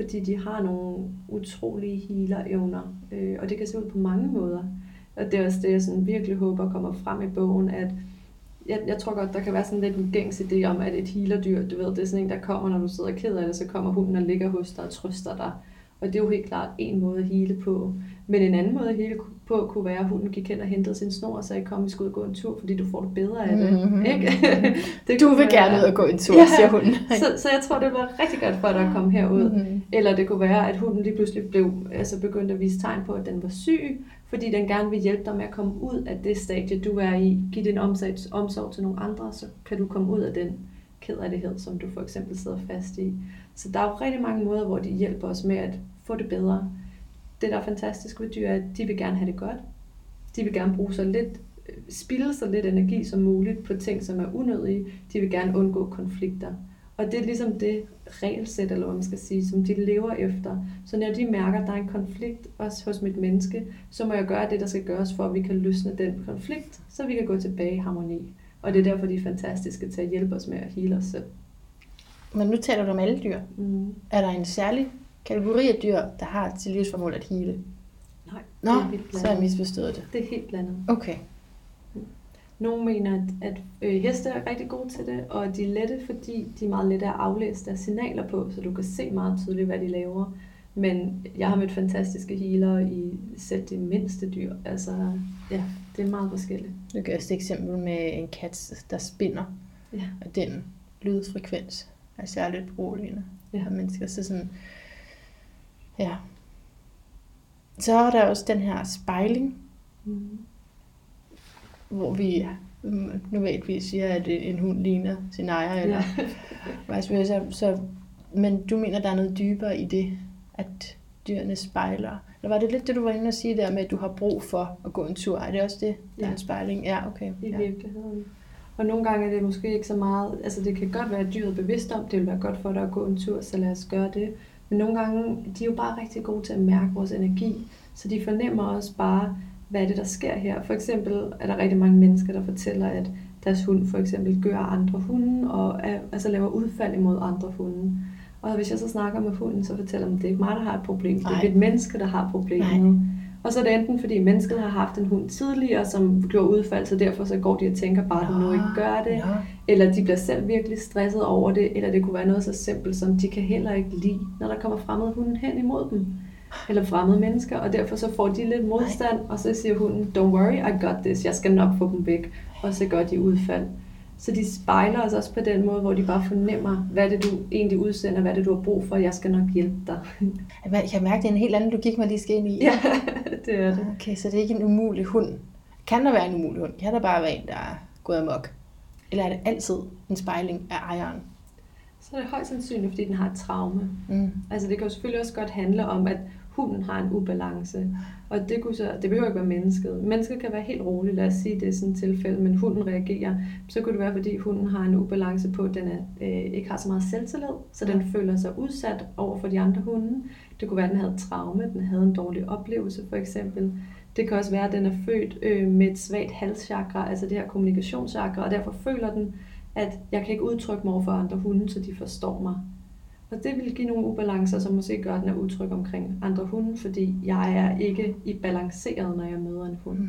fordi de har nogle utrolige healer-evner, øh, og det kan se ud på mange måder. Og det er også det, jeg sådan virkelig håber kommer frem i bogen, at jeg, jeg tror godt, der kan være sådan lidt en gængs idé om, at et healer-dyr, du ved, det er sådan en, der kommer, når du sidder ked af det, så kommer hunden og ligger hos dig og trøster dig. Og det er jo helt klart en måde at hele på. Men en anden måde at hele på kunne være, at hunden gik hen og hentede sin snor og sagde, kom, vi skal ud og gå en tur, fordi du får det bedre af det. Mm-hmm. Ikke? det du vil være... gerne ud og gå en tur, ja. siger hunden. så, så jeg tror, det var rigtig godt for dig at komme herud. Mm-hmm. Eller det kunne være, at hunden lige pludselig blev, altså begyndte at vise tegn på, at den var syg, fordi den gerne vil hjælpe dig med at komme ud af det stadie, du er i. Giv din omsorg, omsorg til nogle andre, så kan du komme ud af den kedelighed, som du for eksempel sidder fast i. Så der er jo rigtig mange måder, hvor de hjælper os med at få det bedre. Det, der er fantastisk ved dyr, er, at de vil gerne have det godt. De vil gerne bruge så lidt, øh, spilde så lidt energi som muligt på ting, som er unødige. De vil gerne undgå konflikter. Og det er ligesom det regelsæt, eller hvad man skal sige, som de lever efter. Så når de mærker, at der er en konflikt også hos mit menneske, så må jeg gøre det, der skal gøres, for at vi kan løsne den konflikt, så vi kan gå tilbage i harmoni. Og det er derfor, de er fantastiske til at hjælpe os med at hele os selv. Men nu taler du om alle dyr. Mm. Er der en særlig kategori af dyr, der har til livsformål at hele? Nej, Nå, det er helt så har jeg misforstået det. Det er helt blandet. Okay. Nogle mener, at, at øh, heste er rigtig gode til det, og de er lette, fordi de er meget lette at aflæse deres signaler på, så du kan se meget tydeligt, hvad de laver. Men jeg har mødt fantastiske healer i selv de mindste dyr. Altså, ja, det er meget forskelligt. Du kan også et eksempel med en kat, der spinder. Ja. Og den lydfrekvens er særligt beroligende ja. for mennesker. Så sådan, ja. Så er der også den her spejling, mm. hvor vi vi siger, at en hund ligner sin ejer, eller ja. så, så, men du mener, der er noget dybere i det, at dyrene spejler. Eller var det lidt det, du var inde og sige der med, at du har brug for at gå en tur? Er det også det, der ja. er en spejling? Ja, okay. I ja. virkeligheden. Og nogle gange er det måske ikke så meget, altså det kan godt være, at dyret er bevidst om, det vil være godt for dig at gå en tur, så lad os gøre det. Men nogle gange, de er jo bare rigtig gode til at mærke vores energi, så de fornemmer også bare, hvad er det, der sker her. For eksempel er der rigtig mange mennesker, der fortæller, at deres hund for eksempel gør andre hunde, og er, altså laver udfald imod andre hunde. Og hvis jeg så snakker med hunden, så fortæller de, at det er ikke mig, der har et problem. Det er et menneske, der har problemet. Nej. Og så er det enten, fordi mennesket har haft en hund tidligere, som gjorde udfald, så derfor så går de og tænker bare, at du nu ikke gør det. Ja. Eller de bliver selv virkelig stresset over det. Eller det kunne være noget så simpelt som, de kan heller ikke lide, når der kommer fremmede hunden hen imod dem. Eller fremmede mennesker. Og derfor så får de lidt modstand, Nej. og så siger hunden, don't worry, I got this. Jeg skal nok få dem væk. Og så gør de udfald. Så de spejler os også på den måde, hvor de bare fornemmer, hvad det du egentlig udsender, hvad det du har brug for, jeg skal nok hjælpe dig. Jeg kan mærke, det er en helt anden logik, man lige skal ind i. Ja, det er det. Okay, så det er ikke en umulig hund. Kan der være en umulig hund? Kan der bare være en, der er gået amok? Eller er det altid en spejling af ejeren? Så er det højst sandsynligt, fordi den har et traume. Mm. Altså det kan jo selvfølgelig også godt handle om, at hunden har en ubalance. Og det, kunne så, det behøver ikke være mennesket. Mennesket kan være helt roligt, lad os sige, det er sådan et tilfælde, men hunden reagerer. Så kunne det være, fordi hunden har en ubalance på, at den er, øh, ikke har så meget selvtillid, så den føler sig udsat over for de andre hunde. Det kunne være, at den havde traume, den havde en dårlig oplevelse for eksempel. Det kan også være, at den er født øh, med et svagt halschakra, altså det her kommunikationschakra, og derfor føler den, at jeg kan ikke udtrykke mig over for andre hunde, så de forstår mig. Og det vil give nogle ubalancer, som måske gør, at den er utryg omkring andre hunde, fordi jeg er ikke i balanceret, når jeg møder en hund. Mm.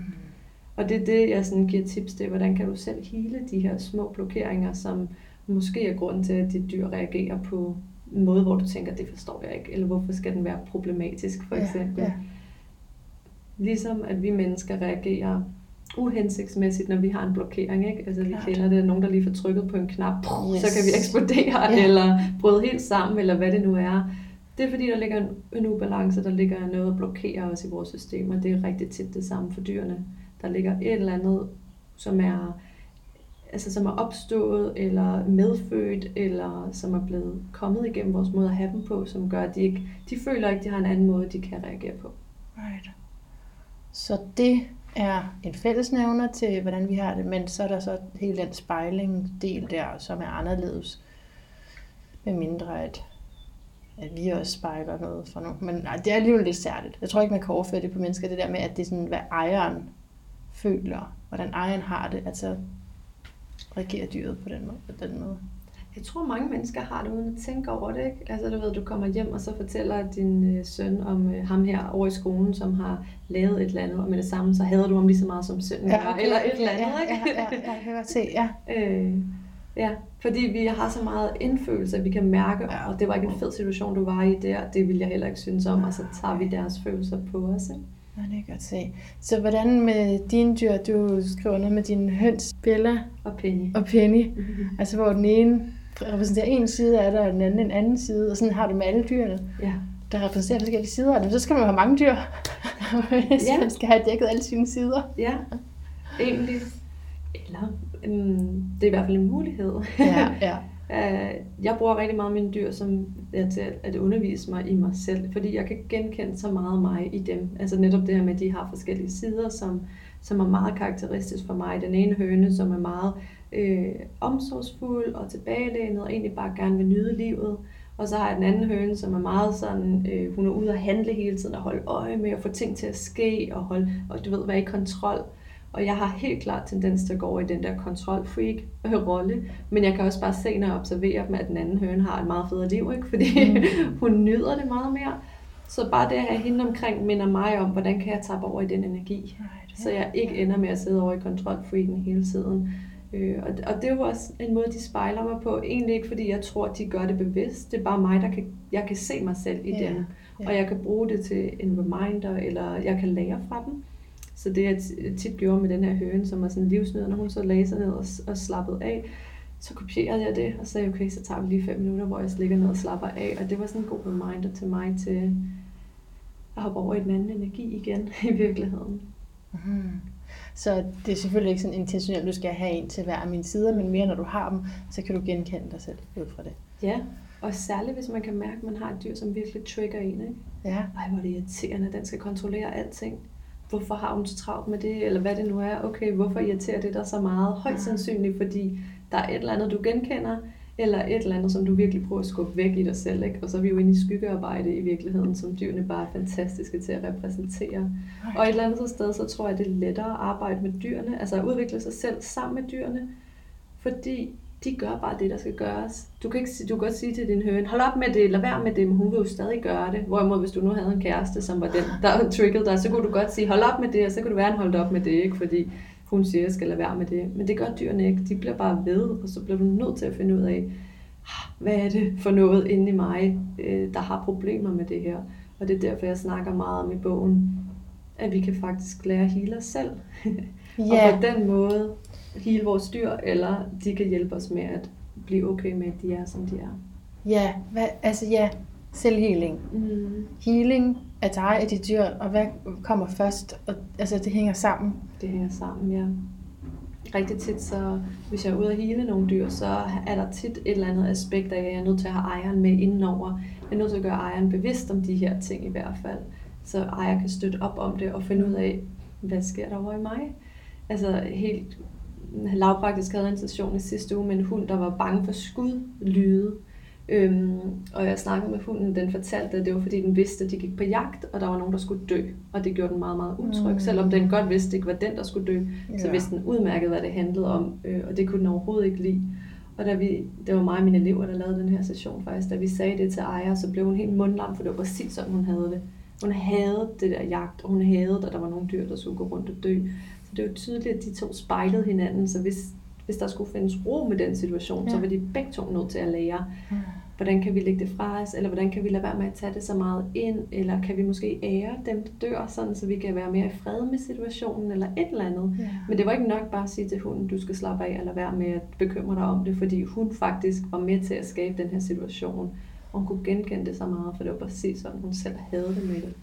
Og det er det, jeg sådan giver tips til. Hvordan kan du selv hele de her små blokeringer, som måske er grunden til, at dit dyr reagerer på en måde, hvor du tænker, det forstår jeg ikke, eller hvorfor skal den være problematisk, for eksempel. Ja, ja. Ligesom at vi mennesker reagerer uhensigtsmæssigt, når vi har en blokering. Ikke? Altså vi kender det, nogen der lige får trykket på en knap, yes. så kan vi eksplodere, ja. eller bryde helt sammen, eller hvad det nu er. Det er fordi, der ligger en, en ubalance, der ligger noget og blokerer os i vores system, og det er rigtig tit det samme for dyrene. Der ligger et eller andet, som er altså som er opstået, eller medfødt, eller som er blevet kommet igennem vores måde at have dem på, som gør, at de ikke, de føler ikke, de har en anden måde, de kan reagere på. Right. Så det er en fællesnævner til, hvordan vi har det, men så er der så hele den spejling del der, som er anderledes, med mindre at, at vi også spejler noget for nogen. Men nej, det er alligevel lidt særligt. Jeg tror ikke, man kan overføre det på mennesker, det der med, at det er sådan, hvad ejeren føler, hvordan ejeren har det, altså reagerer dyret på den måde. På den måde. Jeg tror, mange mennesker har det, uden at tænke over det. Ikke? Altså, du ved, du kommer hjem, og så fortæller din øh, søn om øh, ham her over i skolen, som har lavet et eller andet, og med det samme, så hader du ham lige så meget som sønnen, ja, okay, eller et eller andet. Ja, ikke? ja, ja, ja, jeg kan godt se, ja. øh, ja, fordi vi har så meget indfølelse, at vi kan mærke, ja. og det var ikke en fed situation, du var i der, det vil jeg heller ikke synes om, og så tager vi deres følelser på os. Ikke? Ja, det kan godt se. Så hvordan med dine dyr, du skriver noget med dine høns, Bella og Penny. Og Penny. Mm-hmm. Altså hvor den ene repræsenterer en side af dig, og den anden en anden side, og sådan har du med alle dyrene. Ja. Der repræsenterer forskellige sider af dem. Så skal man have mange dyr, hvis ja. man skal have dækket alle sine sider. Ja, egentlig. Eller, um, det er i hvert fald en mulighed. Ja, ja. Øh, jeg bruger rigtig meget mine dyr som ja, til at undervise mig i mig selv, fordi jeg kan genkende så meget mig i dem. Altså netop det her med, at de har forskellige sider, som, som er meget karakteristisk for mig. Den ene høne, som er meget øh, omsorgsfuld og tilbagelænet, og egentlig bare gerne vil nyde livet. Og så har jeg den anden høne, som er meget sådan, øh, hun er ude at handle hele tiden og holde øje med at få ting til at ske og, holde, og du ved, være i kontrol. Og jeg har helt klart tendens til at gå over i den der kontrolfreak-rolle. Men jeg kan også bare se, når jeg observerer dem, at den anden høne har et meget federe liv, ikke? fordi mm. hun nyder det meget mere. Så bare det at have hende omkring minder mig om, hvordan kan jeg tabe over i den energi. Right, så jeg ikke ender med at sidde over i kontrolfreaken hele tiden. Øh, og, og det er jo også en måde, de spejler mig på. Egentlig ikke, fordi jeg tror, de gør det bevidst. Det er bare mig, der kan, jeg kan se mig selv i yeah, dem. Yeah. Og jeg kan bruge det til en reminder, eller jeg kan lære fra dem. Så det jeg tit gjorde med den her høne, som var sådan livsnød, når hun så lagde sig ned og, og slappede af, så kopierede jeg det og sagde, okay, så tager vi lige fem minutter, hvor jeg ligger ned og slapper af. Og det var sådan en god reminder til mig til at hoppe over i den anden energi igen i virkeligheden. Mm. Så det er selvfølgelig ikke sådan intentionelt, at du skal have en til hver af mine sider, men mere når du har dem, så kan du genkende dig selv ud fra det. Ja, og særligt hvis man kan mærke, at man har et dyr, som virkelig trigger en. Ikke? Ja. Ej, hvor er det irriterende, den skal kontrollere alting hvorfor har hun så travlt med det, eller hvad det nu er. Okay, hvorfor irriterer det dig så meget? Højst sandsynligt, fordi der er et eller andet, du genkender, eller et eller andet, som du virkelig prøver at skubbe væk i dig selv. Ikke? Og så er vi jo inde i skyggearbejde i virkeligheden, som dyrene bare er fantastiske til at repræsentere. Og et eller andet sted, så tror jeg, det er lettere at arbejde med dyrene, altså at udvikle sig selv sammen med dyrene, fordi de gør bare det, der skal gøres. Du kan, ikke, du kan godt sige til din høne, hold op med det, lad være med det, men hun vil jo stadig gøre det. Hvorimod, hvis du nu havde en kæreste, som var den, der triggede dig, så kunne du godt sige, hold op med det, og så kunne du være holdt op med det, ikke? fordi hun siger, at jeg skal lade være med det. Men det gør dyrene ikke. De bliver bare ved, og så bliver du nødt til at finde ud af, hvad er det for noget inde i mig, øh, der har problemer med det her. Og det er derfor, jeg snakker meget om i bogen, at vi kan faktisk lære at hele os selv. Yeah. og på den måde hele vores dyr, eller de kan hjælpe os med at blive okay med, at de er, som de er. Ja, hvad, altså ja, selvhealing. Mm. Healing af dig og de dyr, og hvad kommer først? Og, altså det hænger sammen. Det hænger sammen, ja. Rigtig tit, så hvis jeg er ude og hele nogle dyr, så er der tit et eller andet aspekt der at jeg er nødt til at have ejeren med indenover. Jeg er nødt til at gøre ejeren bevidst om de her ting i hvert fald. Så ejer kan støtte op om det og finde ud af, hvad sker der over i mig? Altså helt lavpraktisk havde en station i sidste uge med en hund, der var bange for skudlyde. Øhm, og jeg snakkede med hunden, den fortalte, at det var fordi den vidste, at de gik på jagt, og der var nogen, der skulle dø. Og det gjorde den meget, meget utryg. Mm. Selvom den godt vidste, at det ikke var den, der skulle dø, ja. så vidste den udmærket, hvad det handlede om. Øh, og det kunne den overhovedet ikke lide. Og da vi, det var mig og mine elever, der lavede den her session faktisk, da vi sagde det til Aya, så blev hun helt mundlam, for det var præcis sådan, hun havde det. Hun havde det der jagt, og hun havde, at der var nogle dyr, der skulle gå rundt og dø. Så det var tydeligt, at de to spejlede hinanden, så hvis, hvis der skulle findes ro med den situation, ja. så var de begge to nødt til at lære, hvordan kan vi lægge det fra os, eller hvordan kan vi lade være med at tage det så meget ind, eller kan vi måske ære dem, der dør, sådan, så vi kan være mere i fred med situationen, eller et eller andet. Ja. Men det var ikke nok bare at sige til hunden, du skal slappe af, eller være med at bekymre dig om det, fordi hun faktisk var med til at skabe den her situation, og hun kunne genkende det så meget, for det var præcis sådan, hun selv havde det med det.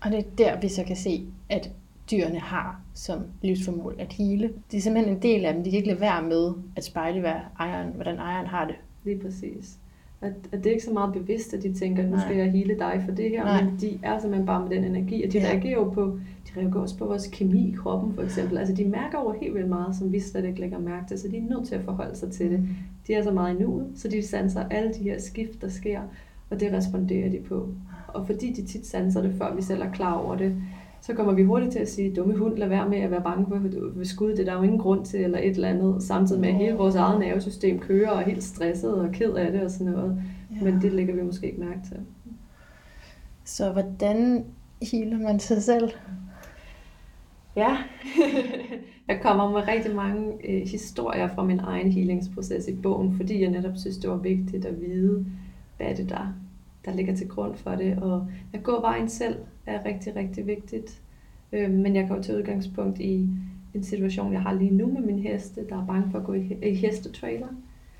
Og det er der, vi så kan se, at dyrene har som livsformål at hele. Det er simpelthen en del af dem. De kan ikke lade være med at spejle, hvad ejeren, hvordan ejeren har det. Lige præcis. At, at det er ikke så meget bevidst, at de tænker, nu skal jeg hele dig for det her, Nej. men de er simpelthen bare med den energi, og de ja. reagerer jo på, de reagerer også på vores kemi i kroppen for eksempel. Altså de mærker over helt vildt meget, som vi slet ikke lægger mærke til, så de er nødt til at forholde sig til det. De er så meget i nuet, så de sanser alle de her skift, der sker, og det responderer de på. Og fordi de tit sanser det, før vi selv er klar over det, så kommer vi hurtigt til at sige, dumme hund, lad være med at være bange for ved skud, det er der jo ingen grund til, eller et eller andet, samtidig med at hele vores eget nervesystem kører og er helt stresset og ked af det og sådan noget. Ja. Men det lægger vi måske ikke mærke til. Så hvordan healer man sig selv? Ja, jeg kommer med rigtig mange øh, historier fra min egen healingsproces i bogen, fordi jeg netop synes, det var vigtigt at vide, hvad er det der, der ligger til grund for det. Og at gå vejen selv er rigtig, rigtig vigtigt. Øh, men jeg går til udgangspunkt i en situation, jeg har lige nu med min heste, der er bange for at gå i, i hestetrailer.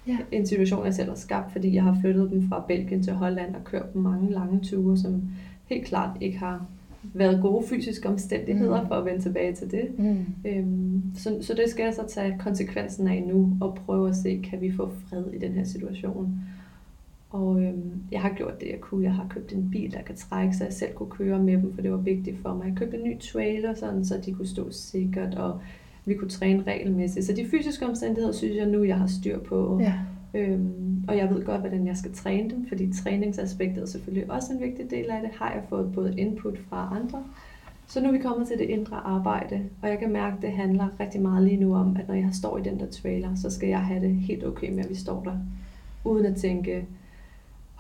Ja. En situation, jeg selv har skabt, fordi jeg har flyttet dem fra Belgien til Holland og kørt dem mange lange ture, som helt klart ikke har været gode fysiske omstændigheder mm. for at vende tilbage til det. Mm. Øhm, så, så det skal jeg så tage konsekvensen af nu og prøve at se, kan vi få fred i den her situation. Og øhm, jeg har gjort det, jeg kunne. Jeg har købt en bil, der kan trække, så jeg selv kunne køre med dem, for det var vigtigt for mig. Jeg købte en ny trailer, sådan, så de kunne stå sikkert, og vi kunne træne regelmæssigt. Så de fysiske omstændigheder synes jeg nu, jeg har styr på. Ja. Øhm, og jeg ved godt, hvordan jeg skal træne dem, fordi træningsaspektet er selvfølgelig også en vigtig del af det. Har jeg fået både input fra andre, så nu er vi kommet til det indre arbejde, og jeg kan mærke, at det handler rigtig meget lige nu om, at når jeg står i den der trailer, så skal jeg have det helt okay med, at vi står der, uden at tænke,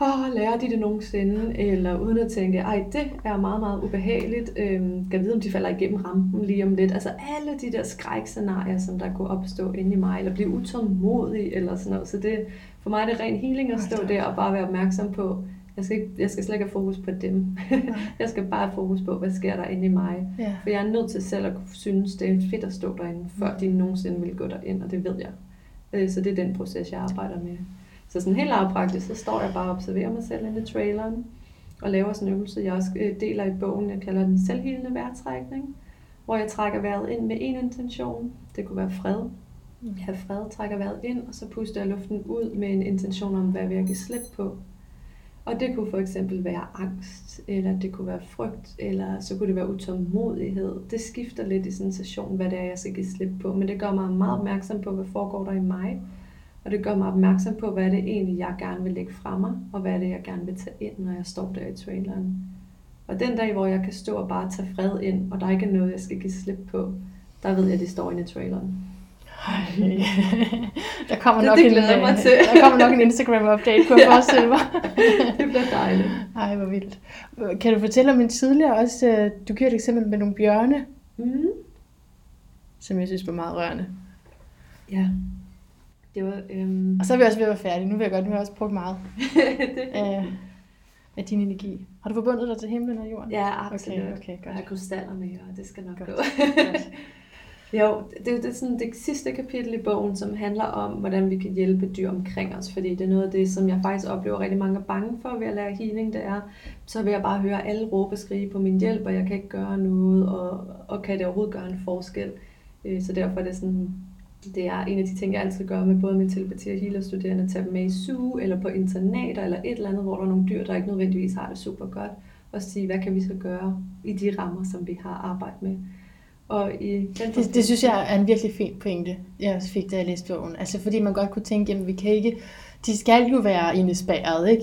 åh, lærer de det nogensinde? Eller uden at tænke, ej, det er meget, meget ubehageligt. Øhm, kan vide, om de falder igennem rampen lige om lidt. Altså alle de der skrækscenarier, som der kunne opstå inde i mig, eller blive utålmodig, eller sådan noget. Så det, for mig er det ren healing at stå der og bare være opmærksom på, jeg skal, ikke, jeg skal slet ikke have fokus på dem. jeg skal bare have fokus på, hvad sker der inde i mig. Ja. For jeg er nødt til selv at synes, det er fedt at stå derinde, før de nogensinde vil gå derind, og det ved jeg. Øh, så det er den proces, jeg arbejder med. Så sådan helt lavpraktisk, så står jeg bare og observerer mig selv inde i traileren, og laver sådan en øvelse, jeg også øh, deler i bogen, jeg kalder den selvhealende vejrtrækning, hvor jeg trækker vejret ind med en intention. Det kunne være fred. Jeg mm. har fred, trækker vejret ind, og så puster jeg luften ud med en intention om, hvad vil jeg give slip på. Og det kunne for eksempel være angst, eller det kunne være frygt, eller så kunne det være utålmodighed. Det skifter lidt i sensation, hvad det er, jeg skal give slip på. Men det gør mig meget opmærksom på, hvad foregår der i mig. Og det gør mig opmærksom på, hvad det egentlig, jeg gerne vil lægge fra mig, og hvad det, jeg gerne vil tage ind, når jeg står der i traileren. Og den dag, hvor jeg kan stå og bare tage fred ind, og der ikke er noget, jeg skal give slip på, der ved jeg, at det står inde i traileren. der kommer det, nok det en, mig øh, til. der kommer nok en Instagram-update på ja. forestille mig. det bliver dejligt. Ej, hvor vildt. Kan du fortælle om en tidligere også, øh, du giver et eksempel med nogle bjørne, mm. som jeg synes var meget rørende. Ja. Det var, øhm... Og så er vi også ved at være færdige. Nu vil jeg godt, nu har jeg også brugt meget af, af din energi. Har du forbundet dig til himlen og jorden? Ja, absolut. Okay, okay, godt. Jeg har krystaller med, og det skal nok godt. gå. Jo, det, det er sådan det sidste kapitel i bogen, som handler om, hvordan vi kan hjælpe dyr omkring os, fordi det er noget af det, som jeg faktisk oplever rigtig mange er bange for ved at lære healing, det er, så vil jeg bare høre alle råbe skrige på min hjælp, og jeg kan ikke gøre noget, og, og kan det overhovedet gøre en forskel. Øh, så derfor er det sådan, det er en af de ting, jeg altid gør med både min telepati og healerstuderende, at tage dem med i suge, eller på internater, eller et eller andet, hvor der er nogle dyr, der ikke nødvendigvis har det super godt, og sige, hvad kan vi så gøre i de rammer, som vi har arbejdet med. Og i den det, det synes jeg er en virkelig fin pointe, jeg fik, da jeg læste bogen. Altså fordi man godt kunne tænke, jamen vi kan ikke, de skal jo være indespærret, ikke?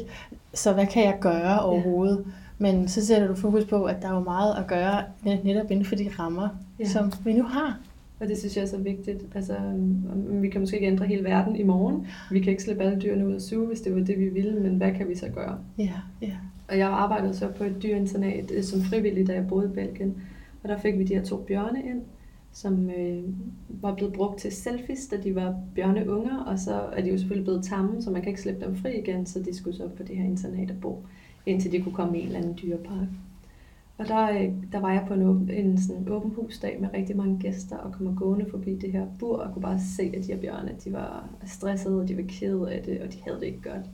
Så hvad kan jeg gøre overhovedet? Ja. Men så sætter du fokus på, at der er jo meget at gøre netop inden for de rammer, ja. som vi nu har. Og det synes jeg er så vigtigt. Altså, vi kan måske ikke ændre hele verden i morgen. Vi kan ikke slippe alle dyrene ud af suge, hvis det var det, vi ville, men hvad kan vi så gøre? Ja, ja. Og jeg arbejdede så på et dyrinternat øh, som frivillig, da jeg boede i Belgien. Og der fik vi de her to bjørne ind, som øh, var blevet brugt til selfies, da de var bjørneunger, og så er de jo selvfølgelig blevet tamme, så man kan ikke slippe dem fri igen, så de skulle så på det her internat og bo, indtil de kunne komme i en eller anden dyrepark. Og der, øh, der var jeg på en, åben, en sådan åben husdag med rigtig mange gæster, og kommer gående forbi det her bur, og kunne bare se, at de her bjørne, de var stressede, og de var kede af det, og de havde det ikke godt.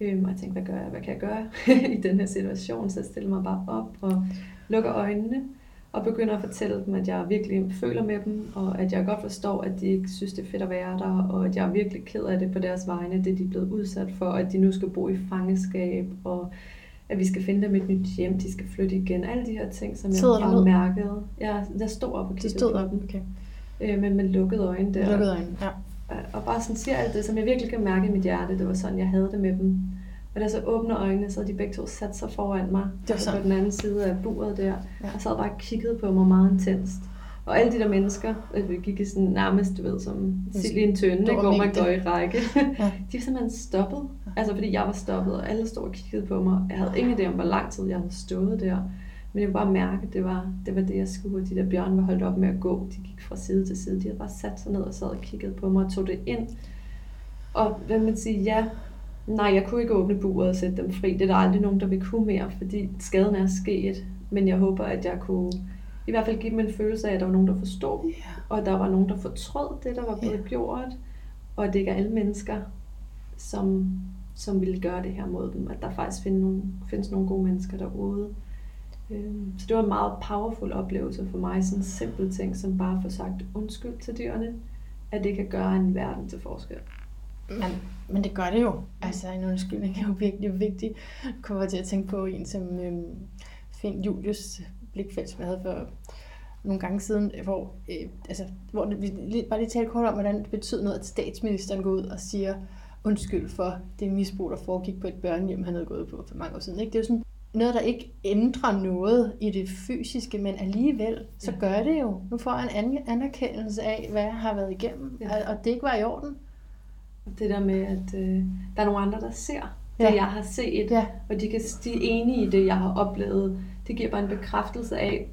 Øhm, og jeg tænkte, hvad gør jeg, hvad kan jeg gøre i den her situation? Så jeg stiller mig bare op og lukker øjnene, og begynder at fortælle dem, at jeg virkelig føler med dem, og at jeg godt forstår, at de ikke synes, det er fedt at være der, og at jeg er virkelig ked af det på deres vegne, det de er blevet udsat for, og at de nu skal bo i fangeskab, og at vi skal finde dem et nyt hjem, de skal flytte igen, alle de her ting, som Sidder jeg bare mærkede. Jeg, jeg stod op og kiggede stod op, okay. øh, men med lukkede øjne der. Lukkede øjne, ja. Og bare sådan siger alt det, som jeg virkelig kan mærke i mit hjerte, det var sådan, jeg havde det med dem. Og da jeg så åbner øjnene, så havde de begge to sat sig foran mig. Det var altså sådan. på den anden side af buret der. Ja. Og sad bare og kiggede på mig meget intenst. Og alle de der mennesker, øh, vi gik i sådan nærmest, du ved, som sild i en tønde, hvor man går i række. Ja. De var simpelthen stoppet. Altså fordi jeg var stoppet, og alle stod og kiggede på mig. Jeg havde ingen idé om, hvor lang tid jeg havde stået der. Men jeg kunne bare mærke, at det var, det var det, jeg skulle. De der bjørne var holdt op med at gå. De gik fra side til side. De havde bare sat sig ned og sad og kiggede på mig og tog det ind. Og hvad man sige, ja, nej, jeg kunne ikke åbne buret og sætte dem fri. Det er der aldrig nogen, der vil kunne mere, fordi skaden er sket. Men jeg håber, at jeg kunne i hvert fald give dem en følelse af, at der var nogen, der forstod, Ja. og at der var nogen, der fortrød det, der var blevet Ja. gjort, og at det ikke er alle mennesker, som, som ville gøre det her mod dem. At der faktisk findes nogle, findes nogle gode mennesker derude. Øhm, Så det var en meget powerful oplevelse for mig, sådan en simpel ting, som bare at få sagt undskyld til dyrene, at det kan gøre en verden til forskel. Men, men det gør det jo. Altså, en undskyldning er jo virkelig vigtig. Jeg kommer til at tænke på en, som øhm, Finn Julius Blikfeldt, som jeg havde for nogle gange siden, hvor, øh, altså, hvor vi lige- bare lige talte kort om, hvordan det betyder noget, at statsministeren går ud og siger undskyld for det misbrug, der foregik på et børnehjem, han havde gået på for mange år siden. Ikke? Det er jo sådan noget, der ikke ændrer noget i det fysiske, men alligevel, så gør det jo. Nu får jeg en an- anerkendelse af, hvad jeg har været igennem, Ja. og- og det ikke var i orden. Det der med, at øh, der er nogle andre, der ser det, Ja. jeg har set, Ja. og de, kan, de er enige i det, jeg har oplevet. Det giver bare en bekræftelse af,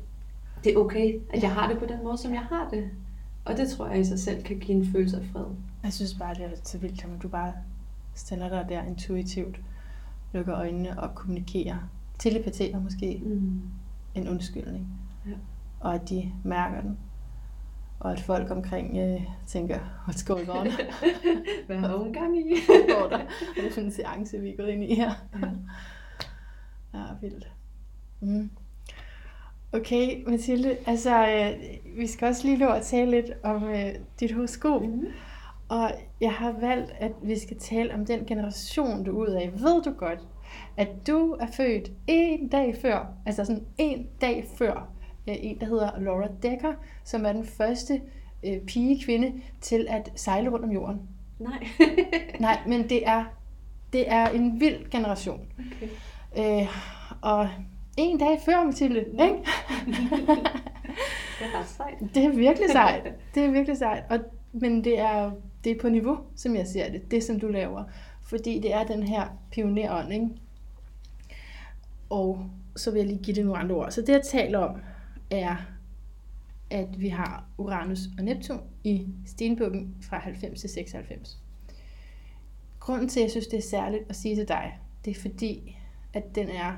det er okay, at jeg har det på den måde, som jeg har det. Og det tror jeg i sig selv kan give en følelse af fred. Jeg synes bare, det er så vildt, at du bare stiller dig der intuitivt, lukker øjnene og kommunikerer. Telepaterer måske Mm. en undskyldning. Ja. Og at de mærker den. Og at folk omkring øh, tænker, what's going on? Hvad har hun gang i? Går der? Og det er sådan en seance, vi er gået ind i her. Ja. Ja, vildt. Mm. Okay, Mathilde, altså, øh, vi skal også lige nå at tale lidt om øh, dit horoskop. Mm. Og jeg har valgt, at vi skal tale om den generation, du er ud af. Ved du godt, at du er født en dag før, altså sådan en dag før, øh, en der hedder Laura Decker, som er den første øh, pige-kvinde til at sejle rundt om jorden. Nej. Nej, men det er, det er en vild generation. okay. Øh, og en dag før, Mathilde, ikke? Det er ret sejt. Det er virkelig sejt. Det er virkelig sejt. Og, men det er, det er på niveau, som jeg ser det. Det, som du laver. Fordi det er den her pionerånd, ikke? Og så vil jeg lige give det nogle andre ord. Så det, jeg taler om, er, at vi har Uranus og Neptun i stenbukken fra 90 til 96. Grunden til, at jeg synes, det er særligt at sige til dig, det er fordi, at den er,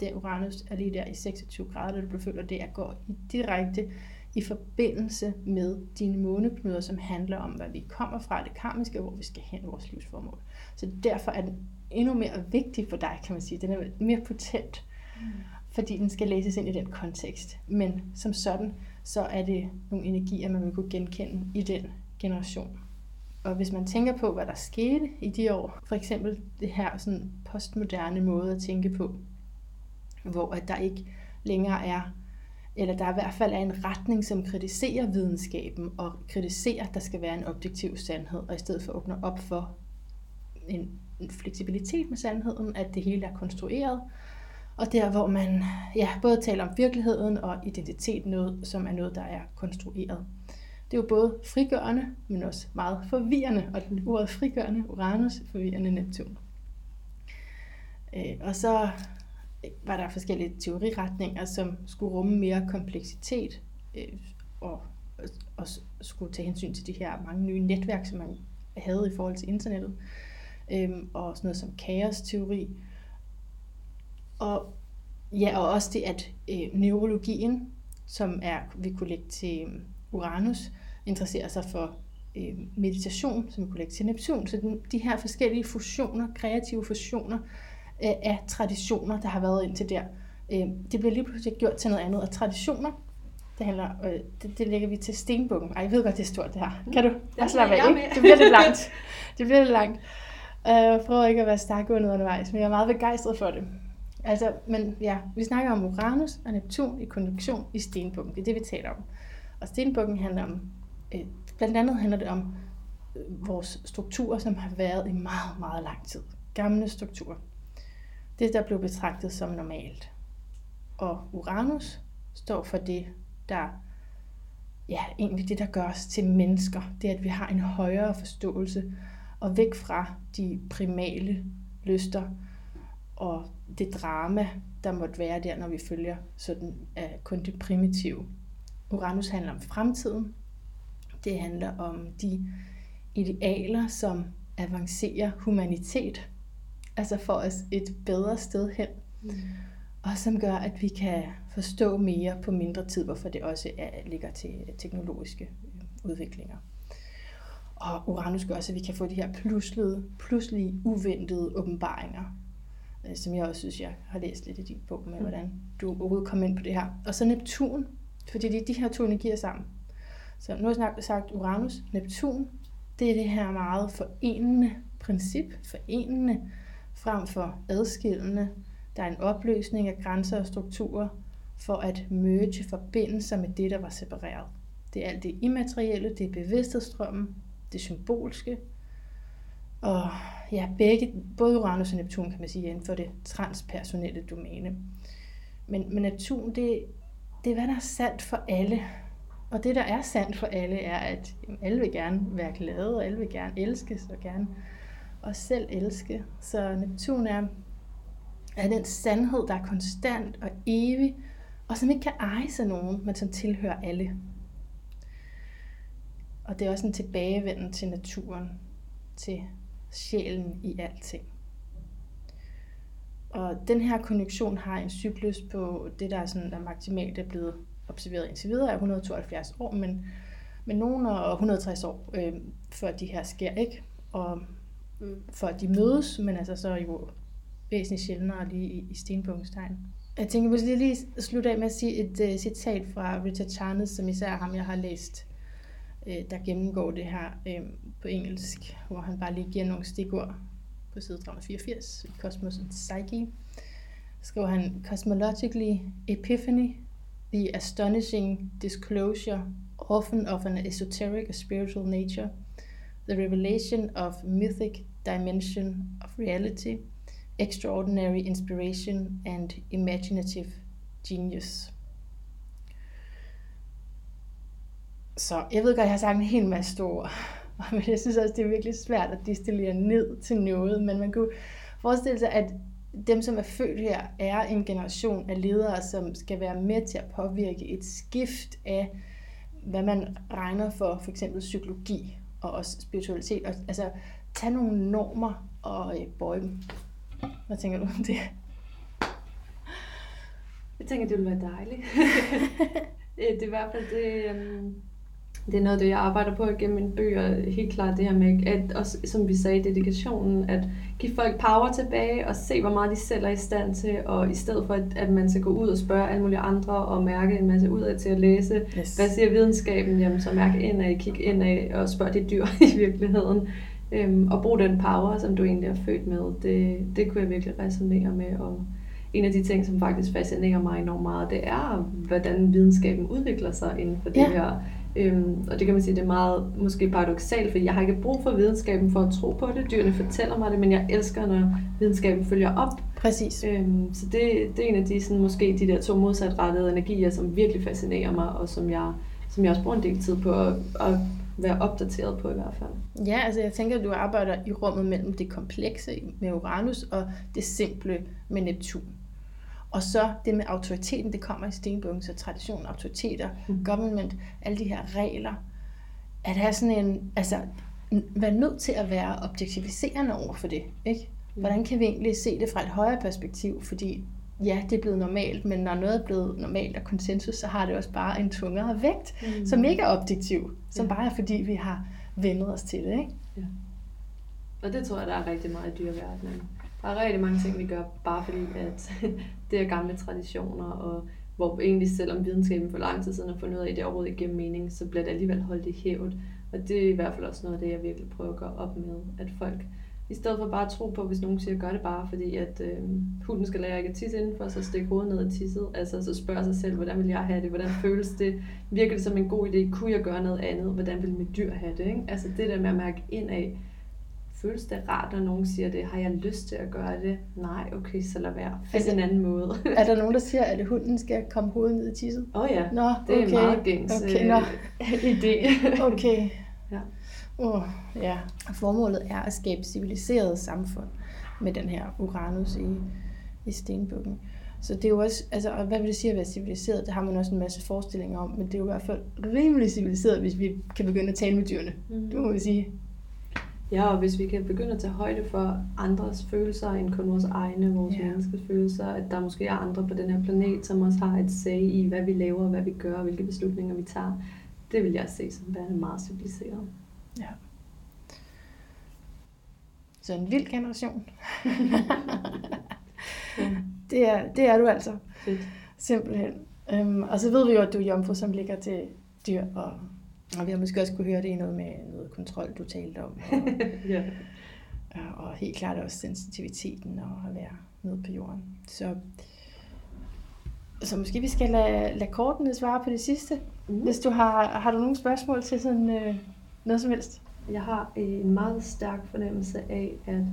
det Uranus er lige der i 26 grader, da du bliver født, og det er går i direkte i forbindelse med dine måneknuder, som handler om, hvad vi kommer fra, det karmiske, og hvor vi skal hen vores livsformål. Så derfor er den endnu mere vigtig for dig, kan man sige. Den er mere potent, fordi den skal læses ind i den kontekst. Men som sådan, så er det nogle energier, man vil kunne genkende i den generation. Og hvis man tænker på, hvad der skete i de år, for eksempel det her sådan postmoderne måde at tænke på, hvor at der ikke længere er, eller der i hvert fald er en retning, som kritiserer videnskaben og kritiserer, at der skal være en objektiv sandhed, og i stedet for åbner op for en, en fleksibilitet med sandheden, at det hele er konstrueret, og der hvor man ja, både taler om virkeligheden og identitet, noget, som er noget, der er konstrueret. det er jo både frigørende, men også meget forvirrende, og den ordet frigørende, Uranus, forvirrende Neptun. Øh, og så var der forskellige teoriretninger, som skulle rumme mere kompleksitet øh, og, og skulle tage hensyn til de her mange nye netværk, som man havde i forhold til internettet, øh, og sådan noget som kaos-teori. Og, ja, og også det, at øh, neurologien, som er, vi kunne lægge til øh, Uranus, interesserer sig for øh, meditation, som vi kunne lægge til Neptun. Så den, de her forskellige fusioner, kreative fusioner, øh, af traditioner, der har været indtil der. Øh, det bliver lige pludselig gjort til noget andet, og traditioner, det handler, øh, det, det lægger vi til stenbukken. Ej, jeg ved godt, det er stort det her. Kan du? Ja, slappe af, ikke? Det bliver lidt langt. Det bliver lidt langt. Jeg øh, prøver ikke at være stærk under undervejs, men jeg er meget begejstret for det. Altså, men ja, vi snakker om Uranus og Neptun i konjunktion i stenbukken. Det er det, vi taler om. Og stenbukken handler om, øh, blandt andet handler det om øh, vores strukturer, som har været i meget, meget lang tid. Gamle strukturer det, der blev betragtet som normalt. Og Uranus står for det, der ja, egentlig det, der gør os til mennesker. Det er, at vi har en højere forståelse og væk fra de primale lyster og det drama, der måtte være der, når vi følger sådan uh, kun det primitive. Uranus handler om fremtiden. Det handler om de idealer, som avancerer humanitet altså får os et bedre sted hen. Mm. Og som gør, at vi kan forstå mere på mindre tid, hvorfor det også er, ligger til teknologiske øh, udviklinger. Og Uranus gør også, at vi kan få de her pludselige, pludselige uventede åbenbaringer, øh, som jeg også synes, jeg har læst lidt i din bog med, mm. hvordan du overhovedet kom ind på det her. Og så Neptun, fordi det er de her to energier sammen. Så nu har jeg sagt Uranus, Neptun, det er det her meget forenende princip, forenende frem for adskillende. Der er en opløsning af grænser og strukturer for at merge forbindelser med det, der var separeret. Det er alt det immaterielle, det er bevidsthedsstrømmen, det symbolske, og ja, begge, både Uranus og Neptun kan man sige, inden for det transpersonelle domæne. Men, men Neptun, det, det er, hvad der er sandt for alle. Og det, der er sandt for alle, er, at alle vil gerne være glade, og alle vil gerne elskes, og gerne og selv elske. Så Neptun er, er den sandhed, der er konstant og evig, og som ikke kan eje sig nogen, men som tilhører alle. Og det er også en tilbagevenden til naturen, til sjælen i alting. Og den her konjunktion har en cyklus på det, der er, sådan, der maksimalt er blevet observeret indtil videre, er 172 år, men, men nogen er 160 år, øh, før de her sker, ikke? Og for at de mødes, men altså så jo væsentligt sjældnere lige i, i stenbukkenstegn. Jeg tænker måske lige slutte af med at sige et uh, citat fra Richard Charnes, som især ham, jeg har læst, uh, der gennemgår det her uh, på engelsk, hvor han bare lige giver nogle stikord på side 384, Cosmos and Psyche. Skriver han, Cosmologically, epiphany, the astonishing disclosure, often of an esoteric or spiritual nature – the revelation of mythic dimension of reality, extraordinary inspiration and imaginative genius. Så jeg ved godt, jeg har sagt en hel masse store men jeg synes også, det er virkelig svært at distillere ned til noget, men man kunne forestille sig, at dem, som er født her, er en generation af ledere, som skal være med til at påvirke et skift af, hvad man regner for for eksempel psykologi og også spiritualitet. Og, altså, tage nogle normer og øh, bøje dem. Hvad tænker du om det? Jeg tænker, det vil være dejligt. det er i hvert fald det, um, det er noget, det jeg arbejder på gennem mine bøger. Helt klart det her med, at også, som vi sagde, dedikationen, at give folk power tilbage og se, hvor meget de selv er i stand til, og i stedet for, at, at man skal gå ud og spørge alle mulige andre og mærke en masse ud af til at læse, yes. hvad siger videnskaben, jamen så mærk indad, kig indad og spørg dit dyr i virkeligheden. Øhm, og brug den power, som du egentlig er født med, det, det kunne jeg virkelig resonere med. Og en af de ting, som faktisk fascinerer mig enormt meget, det er, hvordan videnskaben udvikler sig inden for ja. det her Øhm, og det kan man sige, det er meget måske paradoxalt, fordi jeg har ikke brug for videnskaben for at tro på det. Dyrene fortæller mig det, men jeg elsker, når videnskaben følger op. Præcis. Øhm, så det, det er en af de, sådan, måske de der to modsatrettede energier, som virkelig fascinerer mig, og som jeg som jeg også bruger en del tid på at, at være opdateret på i hvert fald. Ja, altså jeg tænker, at du arbejder i rummet mellem det komplekse med Uranus og det simple med Neptun. Og så det med autoriteten, det kommer i stenbukken, så tradition, autoriteter, mm. government, alle de her regler. At have sådan en, altså, være nødt til at være objektiviserende over for det, ikke? Mm. Hvordan kan vi egentlig se det fra et højere perspektiv? Fordi ja, det er blevet normalt, men når noget er blevet normalt og konsensus, så har det også bare en tungere vægt, mm. som ikke er objektiv, som ja. bare er fordi, vi har vendet os til det. Ikke? Ja. Og det tror jeg, der er rigtig meget i dyreverdenen. Der er rigtig mange ting, vi gør, bare fordi at det er gamle traditioner, og hvor egentlig selvom videnskaben for lang tid siden har fundet ud af, at det overhovedet ikke giver mening, så bliver det alligevel holdt i hævet. Og det er i hvert fald også noget af det, jeg virkelig prøver at gøre op med, at folk i stedet for bare at tro på, hvis nogen siger, gør det bare, fordi at øh, hunden skal lære ikke at tisse indenfor, så stikke hovedet ned i tisset. Altså så spørger sig selv, hvordan vil jeg have det? Hvordan føles det? Virker det som en god idé? Kunne jeg gøre noget andet? Hvordan vil mit dyr have det? Ikke? Altså det der med at mærke ind af, føles det rart, når nogen siger det? Har jeg lyst til at gøre det? Nej, okay, så lad være. Find altså, en anden måde. er der nogen, der siger, at hunden skal komme hovedet ned i tisset? Åh oh, ja, Nå, det er okay. meget gængs okay, øh, idé. okay. Ja. Uh, ja. Formålet er at skabe civiliseret samfund med den her Uranus i, i stenbukken. Så det er jo også, altså, og hvad vil det sige at være civiliseret? Det har man også en masse forestillinger om, men det er jo i hvert fald rimelig civiliseret, hvis vi kan begynde at tale med dyrene. Mm. Det må vi sige. Ja, og hvis vi kan begynde at tage højde for andres følelser end kun vores egne, vores yeah. menneskers følelser, at der måske er andre på den her planet, som også har et sag i, hvad vi laver, hvad vi gør, og hvilke beslutninger vi tager, det vil jeg se som værende meget civiliseret. Ja. Så en vild generation. det, er, det er du altså. Fedt. Simpelthen. Øhm, og så ved vi jo, at du er jomfru, som ligger til dyr, og, og vi har måske også kunne høre det i noget med noget kontrol, du talte om. Og, ja. og, og helt klart også sensitiviteten og at være nede på jorden. Så, så måske vi skal lade, lade kortene svare på det sidste. Mm. Hvis du har, har du nogle spørgsmål til sådan øh, noget som helst? Jeg har en meget stærk fornemmelse af, at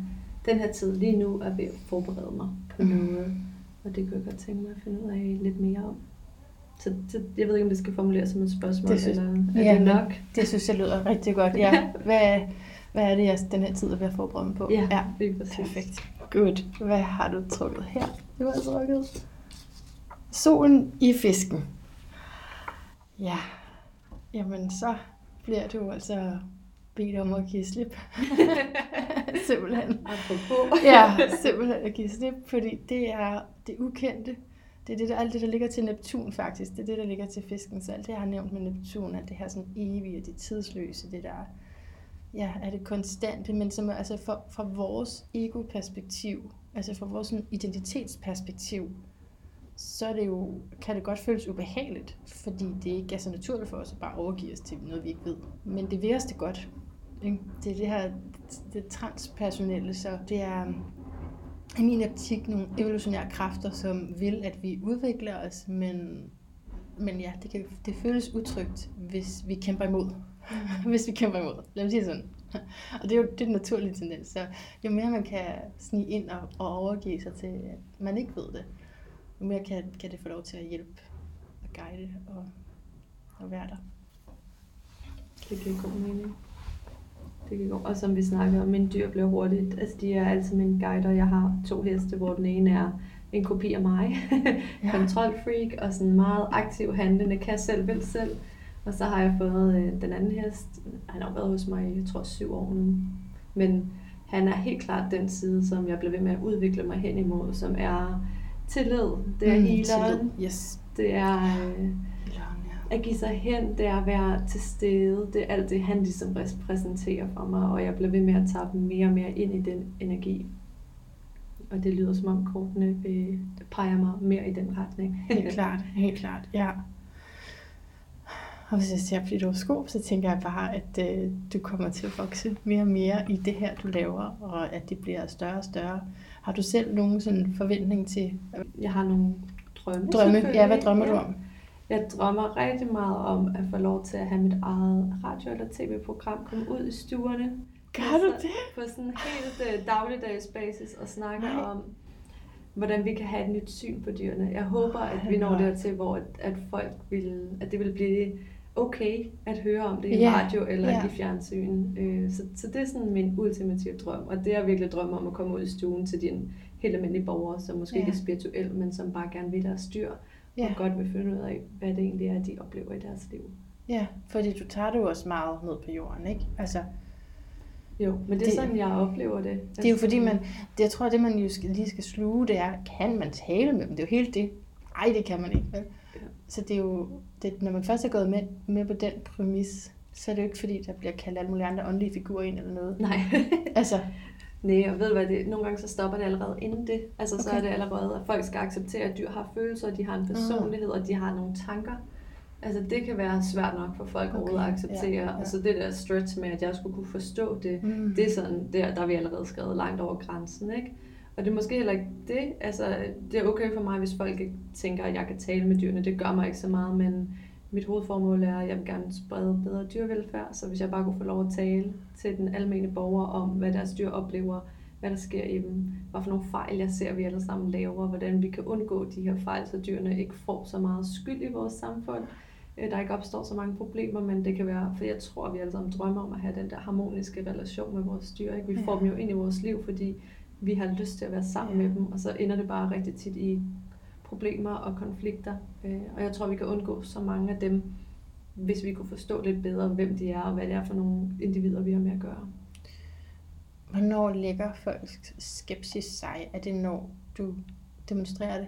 den her tid lige nu er ved at forberede mig på mm. noget. Og det kunne jeg godt tænke mig at finde ud af lidt mere om. Så det, jeg ved ikke, om det skal formuleres som et spørgsmål, det synes, eller er ja, det nok? Det synes jeg lyder rigtig godt, ja. Hvad, hvad er det, jeg den her tid er ved at forberede mig på? Ja, ja. er præcis. Perfekt. Good. Hvad har du trukket her? Du har trukket solen i fisken. Ja, jamen så bliver du altså bedt om at give slip. simpelthen. Apropos. ja, simpelthen at give slip, fordi det er det ukendte. Det er det, der, alt det, der ligger til Neptun faktisk. Det er det, der ligger til fisken. Så alt det, jeg har nævnt med Neptun, alt det her sådan evige, det tidsløse, det der ja, er det konstante, men som altså fra, fra vores ego-perspektiv, altså fra vores sådan, identitetsperspektiv, så er det jo, kan det godt føles ubehageligt, fordi det ikke er så naturligt for os at bare overgive os til noget, vi ikke ved. Men det vil os det godt. Ikke? Det er det her det transpersonelle, så det er i min optik nogle evolutionære kræfter, som vil, at vi udvikler os, men, men ja, det, kan, det føles utrygt, hvis vi kæmper imod. hvis vi kæmper imod. Lad mig sige sådan. Og det er jo det er en naturlig tendens. Så jo mere man kan snige ind og, og overgive sig til, at man ikke ved det, jo mere kan, kan det få lov til at hjælpe og guide og, og være der. Det giver god mening. Det kan gå. Og som vi snakker om, mine dyr bliver hurtigt. Altså, de er altid mine guider. Jeg har to heste, hvor den ene er en kopi af mig. ja. Kontrolfreak og sådan meget aktiv handlende, kan selv, vil selv. Og så har jeg fået øh, den anden hest. Han har været hos mig i, jeg tror, syv år nu. Men han er helt klart den side, som jeg bliver ved med at udvikle mig hen imod, som er tillid. Det er mm, healeren. Yes. Det er... Øh, at give sig hen, det er at være til stede. Det er alt det, han ligesom repræsenterer for mig, og jeg bliver ved med at tage mere og mere ind i den energi. Og det lyder som om kortene vil, peger mig mere i den retning. Helt klart, helt klart, ja. Og hvis jeg ser på dit horoskop, så tænker jeg bare, at øh, du kommer til at vokse mere og mere i det her, du laver, og at det bliver større og større. Har du selv nogen sådan forventning til? Jeg har nogle drømme. Drømme? Ja, hvad drømmer ja. du om? Jeg drømmer rigtig meget om at få lov til at have mit eget radio- eller tv-program, komme ud i stuerne. Gør du det? På sådan en helt uh, dagligdags basis og snakke Nej. om, hvordan vi kan have et nyt syn på dyrene. Jeg håber, at vi når dertil, hvor at, at folk vil, at det vil blive okay at høre om det i Ja, radio eller ja. i fjernsyn. Øh, så, så det er sådan min ultimative drøm, og det er virkelig drøm om at komme ud i stuen til de helt almindelige borgere, som måske Ja. ikke er spirituelle, men som bare gerne vil deres styr, Ja. og godt vil finde ud af, hvad det egentlig er, de oplever i deres liv. Ja, fordi du tager det jo også meget ned på jorden, ikke? Altså, Jo, men det er Det- sådan, jeg oplever det. det er jo fordi, man, det, jeg tror, det man jo skal, lige skal sluge, det er, kan man tale med dem? Det er jo helt det. Nej, det kan man ikke, vel? Ja. Så det er jo, det, når man først er gået med, med på den præmis, så er det jo ikke fordi, der bliver kaldt alle mulige andre åndelige figurer ind eller noget. Nej. Altså, Nej, og ved du hvad, det, nogle gange så stopper det allerede inden det. Altså så Okay. er det allerede, at folk skal acceptere, at dyr har følelser, de har en personlighed, og de har nogle tanker. Altså det kan være svært nok for folk Okay, at acceptere. ja, Ja, ja. ja. Og så det der stretch med, at jeg skulle kunne forstå det, mm, det er sådan, der, der er vi allerede skrevet langt over grænsen, ikke? Og det er måske heller ikke det. Altså, det er okay for mig, hvis folk ikke tænker, at jeg kan tale med dyrene. Det gør mig ikke så meget, men mit hovedformål er, at jeg vil gerne sprede bedre dyrevelfærd. Så hvis jeg bare kunne få lov at tale til den almene borger om, hvad deres dyr oplever, hvad der sker i dem, hvad for nogle fejl jeg ser, vi alle sammen laver, hvordan vi kan undgå de her fejl, så dyrene ikke får så meget skyld i vores samfund. Øh, Der ikke opstår så mange problemer, men det kan være, for jeg tror, at vi alle sammen drømmer om at have den der harmoniske relation med vores dyr. Ikke? Vi får Ja. dem jo ind i vores liv, fordi vi har lyst til at være sammen Ja. med dem, og så ender det bare rigtig tit i problemer og konflikter. Øh, Og jeg tror, vi kan undgå så mange af dem, hvis vi kunne forstå lidt bedre, hvem de er, og hvad det er for nogle individer, vi har med at gøre. hvornår lægger folks skepsis sig? Er det når du demonstrerer det?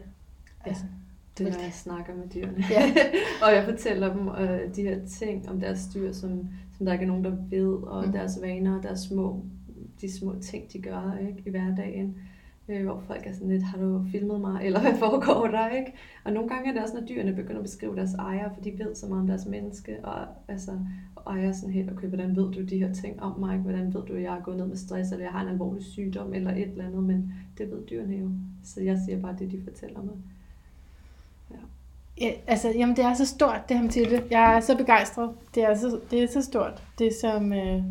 Altså, Det er, når jeg snakker med dyrene. Ja. og jeg fortæller dem øh, de her ting om deres dyr, som, som der ikke er nogen, der ved, og Mm. mm. deres vaner, og deres små, de små ting, de gør ikke, i hverdagen. Øh, hvor folk er sådan lidt, har du filmet mig, eller hvad foregår der, ikke? Og nogle gange er det også, når dyrene begynder at beskrive deres ejer, for de ved så meget om deres menneske, og altså, ejer sådan helt, okay, hvordan ved du de her ting om mig? Hvordan ved du, at jeg er gået ned med stress, eller jeg har en alvorlig sygdom, eller et eller andet, men det ved dyrene jo. Så jeg siger bare det, de fortæller mig. Ja, altså, jamen det er så stort, det her Mathilde. Jeg er så begejstret. Det er så, det er så stort. Det som, øh,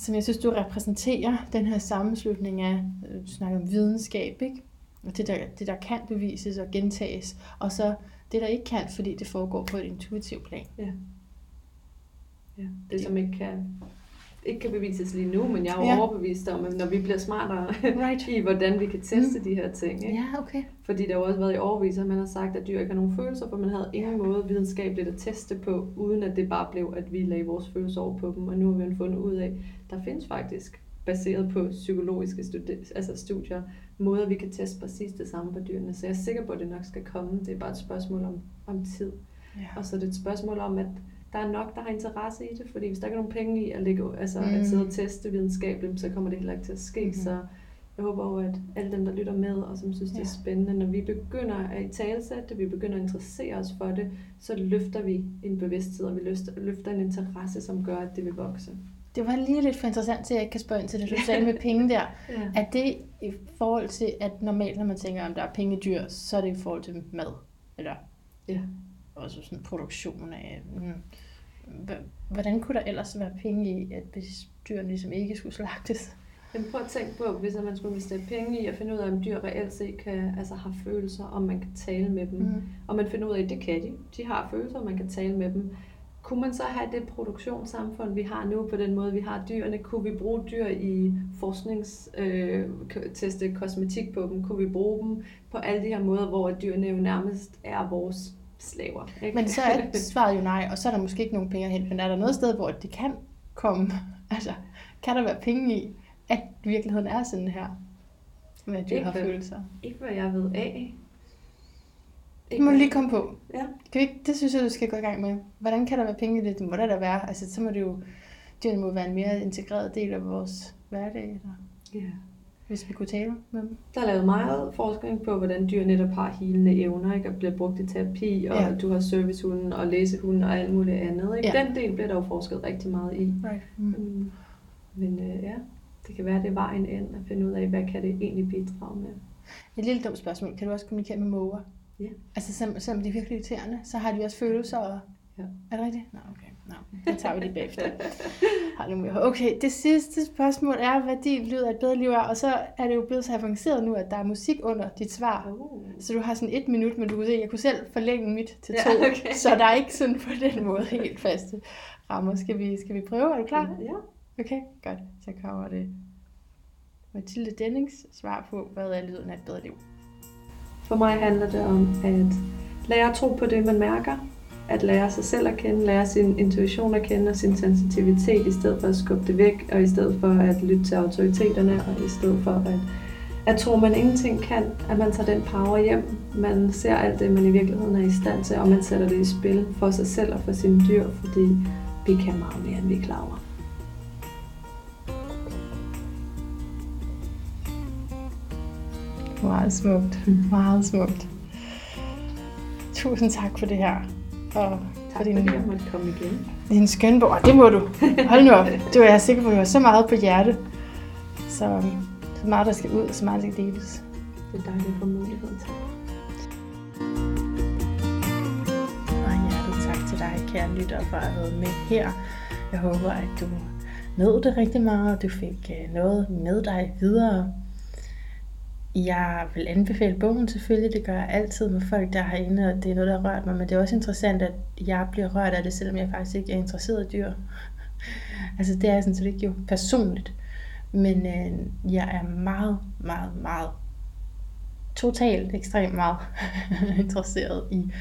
som jeg synes, du repræsenterer, den her sammenslutning af, øh, du snakker om videnskab, ikke? Og det der, det, der kan bevises og gentages. Og så det, der ikke kan, fordi det foregår på et intuitivt plan. Ja, det som ikke kan, ikke kan bevises lige nu, men jeg er jo Ja. overbevist om, at når vi bliver smartere Right. i, hvordan vi kan teste mm. de her ting. Ikke? Ja, okay. Fordi der har jo også været i overvis, at man har sagt, at dyr ikke har nogen følelser, for man havde ingen måde videnskabeligt at teste på, uden at det bare blev, at vi lagde vores følelser over på dem. Og nu har vi fundet ud af, at der findes faktisk, baseret på psykologiske studi- altså studier, måder, vi kan teste præcis det samme på dyrene. Så jeg er sikker på, at det nok skal komme. Det er bare et spørgsmål om, om tid. Ja. Og så er det et spørgsmål om, at der er nok, der har interesse i det, fordi hvis der ikke er nogen penge i at, lægge, altså Mm. mm. at sidde og teste videnskabeligt, så kommer det heller ikke til at ske. Mm-hmm. Så jeg håber jo, at alle dem, der lytter med, og som synes, det er spændende, når vi begynder at i talesætte det, vi begynder at interessere os for det, så løfter vi en bevidsthed, og vi løfter, løfter en interesse, som gør, at det vil vokse. Det var lige lidt for interessant til, at jeg ikke kan spørge ind til det, du sagde med penge der. Ja. Er det i forhold til, at normalt, når man tænker, om der er penge i dyr, så er det i forhold til mad? Eller Ja. Også sådan produktion af... Mm, H- hvordan kunne der ellers være penge i, at hvis dyrene ligesom ikke skulle slagtes? Men prøv at tænke på, hvis man skulle investere penge i at finde ud af, om dyr reelt set kan, altså har følelser, om man kan tale med dem. Mm. Og man finder ud af, at det kan de. De har følelser, og man kan tale med dem. Kunne man så have det produktionssamfund, vi har nu, på den måde, vi har dyrene? Kunne vi bruge dyr i forsknings, øh, kosmetik på dem? Kunne vi bruge dem på alle de her måder, hvor dyrene jo nærmest er vores slaver? Ikke? Men så er svaret jo nej, og så er der måske ikke nogen penge hente. Men er der noget sted, hvor det kan komme? Altså, kan der være penge i, at virkeligheden er sådan her? Med at dyr Ikke har følelser. Ikke hvad jeg ved af. Det må du lige komme på. Ja. Kan ikke, det synes jeg, du skal gå i gang med. Hvordan kan der være penge i det? Det må der da være. Altså, så må det jo, dyrene må være en mere integreret del af vores hverdag, eller, ja. Hvis vi kunne tale med dem. Der er lavet meget forskning på, hvordan dyr netop har healende evner, ikke? og bliver brugt i terapi, og Ja. du har servicehunden og læsehunden og alt muligt andet. Ikke? Ja. Den del bliver der jo forsket rigtig meget i. Right. Mm. Mm. Men øh, ja, det kan være, det er vejen ind at finde ud af, hvad kan det egentlig bidrage med. Et lille dumt spørgsmål. Kan du også kommunikere med måger? Ja. Altså, selvom, selvom de er virkelig irriterende, så har de også følelser. Og... Ja. Er det rigtigt? Nå, okay. Nå, det tager vi lige bagefter. Halleluja. Okay, det sidste spørgsmål er, hvad din lyd af et bedre liv er, og så er det jo blevet så avanceret nu, at der er musik under dit svar. Uh. Så du har sådan et minut, men du kan se, jeg kunne selv forlænge mit til Ja, to, okay. så der er ikke sådan på den måde helt faste rammer. Skal vi, skal vi prøve? Er du klar? Ja. Okay, godt. Så kommer det Mathilde Dennings svar på, hvad er lyden af et bedre liv. For mig handler det om at lære at tro på det, man mærker. At lære sig selv at kende, lære sin intuition at kende og sin sensitivitet, i stedet for at skubbe det væk, og i stedet for at lytte til autoriteterne, og i stedet for at, at tro, man ingenting kan, at man tager den power hjem. Man ser alt det, man i virkeligheden er i stand til, og man sætter det i spil for sig selv og for sine dyr, fordi vi kan meget mere, end vi er klar over. Meget smukt. Meget smukt. Tusind tak for det her. Og Tak for din, fordi jeg måtte komme igen. din skønne bog. Det må du. Hold nu op. Det var jeg sikker på, at du har så meget på hjerte. Så, så meget, der skal ud, og så meget, der skal deles. Det er dejligt at få muligheden til. Og hjertet tak til dig, kære lytter, for at have været med her. Jeg håber, at du nød det rigtig meget, og du fik øh, noget med dig videre. Jeg vil anbefale bogen selvfølgelig, det gør jeg altid med folk, der har inde, og det er noget, der har rørt mig, men det er også interessant, at jeg bliver rørt af det, selvom jeg faktisk ikke er interesseret i dyr. altså det er jeg sådan set ikke jo personligt, men øh, jeg er meget, meget, meget, totalt ekstremt meget interesseret i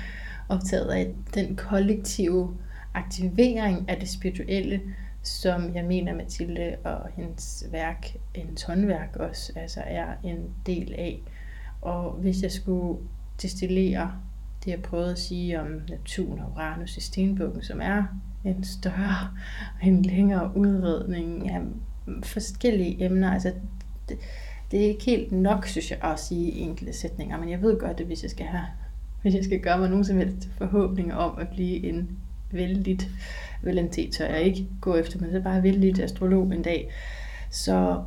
optaget af den kollektive aktivering af det spirituelle, som jeg mener Mathilde og hendes værk, hendes håndværk også, altså er en del af. Og hvis jeg skulle destillere det, jeg prøvede at sige om naturen og Uranus i stenbukken, som er en større, og en længere udredning af forskellige emner, altså det, det er ikke helt nok, synes jeg, at sige i enkelte sætninger, men jeg ved godt, at hvis jeg skal have hvis jeg skal gøre mig nogen som helst forhåbninger om at blive en vældigt, vældig tør jeg ikke gå efter, men så bare vældigt astrolog en dag, så